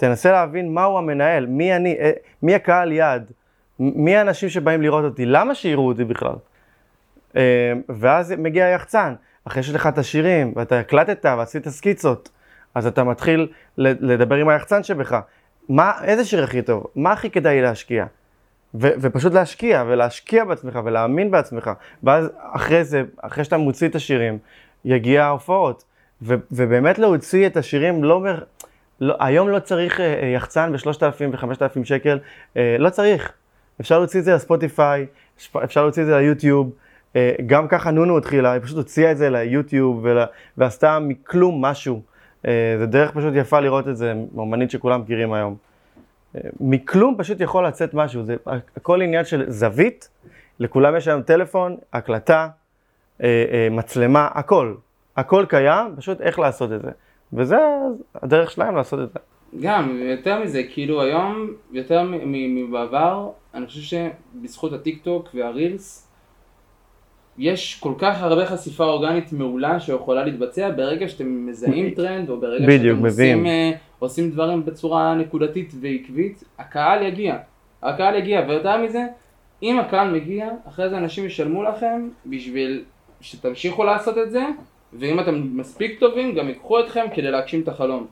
תנסה להבין מהו המנהל, מי אני, אה, מי הקהל יעד, מי האנשים שבאים לראות אותי, למה שיראו אותי בכלל. אה, ואז מגיע היחצן, אחרי שיש לך את השירים, ואתה הקלטת ועשית סקיצות, אז אתה מתחיל לדבר עם היחצן שבך, מה, איזה שיר הכי טוב, מה הכי כדאי להשקיע. ו- ופשוט להשקיע, ולהשקיע בעצמך, ולהאמין בעצמך. ואז אחרי זה, אחרי שאתה מוציא את השירים, יגיע ההופעות. ו- ובאמת להוציא את השירים, לא, מר... לא היום לא צריך uh, יחצן ב-3,000 ו-5,000 שקל, uh, לא צריך. אפשר להוציא את זה לספוטיפיי, אפשר להוציא את זה ליוטיוב. Uh, גם ככה נונו התחילה, היא פשוט הוציאה את זה ליוטיוב ול... ועשתה מכלום משהו. Uh, זה דרך פשוט יפה לראות את זה, אומנית שכולם מכירים היום. מכלום פשוט יכול לצאת משהו, זה הכל עניין של זווית, לכולם יש היום טלפון, הקלטה, אה, אה, מצלמה, הכל. הכל קיים, פשוט איך לעשות את זה. וזה הדרך שלהם לעשות את זה. גם, יותר מזה, כאילו היום, יותר מבעבר, אני חושב שבזכות הטיק טוק והרילס, יש כל כך הרבה חשיפה אורגנית מעולה שיכולה להתבצע ברגע שאתם מזהים טרנד, או ברגע בדיוק, שאתם עושים, אה, עושים דברים בצורה נקודתית ועקבית, הקהל יגיע. הקהל יגיע, ויותר מזה, אם הקהל מגיע, אחרי זה אנשים ישלמו לכם בשביל שתמשיכו לעשות את זה, ואם אתם מספיק טובים, גם ייקחו אתכם כדי להגשים את החלום.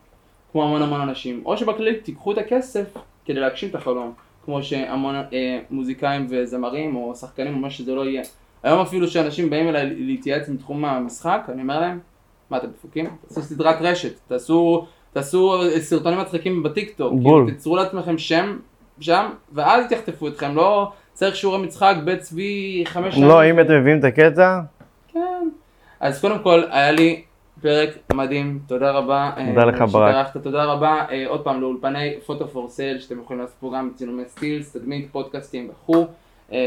כמו המון המון אנשים. או שבכללי תיקחו את הכסף כדי להגשים את החלום. כמו שהמון אה, מוזיקאים וזמרים או שחקנים או מה שזה לא יהיה. היום אפילו שאנשים באים אליי להתייעץ מתחום המשחק, אני אומר להם, מה אתם דפוקים? תעשו סדרת רשת, תעשו, תעשו סרטונים מצחיקים בטיקטוק, כאילו, תיצרו לעצמכם שם שם, ואז תחטפו אתכם, לא צריך שיעורי משחק בית צבי חמש שנים. לא, אם אתם מביאים את הקטע. אז קודם כל, היה לי פרק מדהים, תודה רבה. תודה לך ברק. תודה רבה, אה, עוד פעם לאולפני Photo for Sale, שאתם יכולים לעשות פה גם צילומי סטילס, תדמית, פודקאסטים וכו'. אה,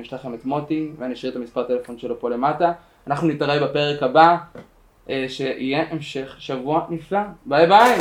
יש לכם את מוטי, ואני אשאיר את המספר טלפון שלו פה למטה. אנחנו נתראה בפרק הבא, אה, שיהיה המשך שבוע נפלא. ביי ביי!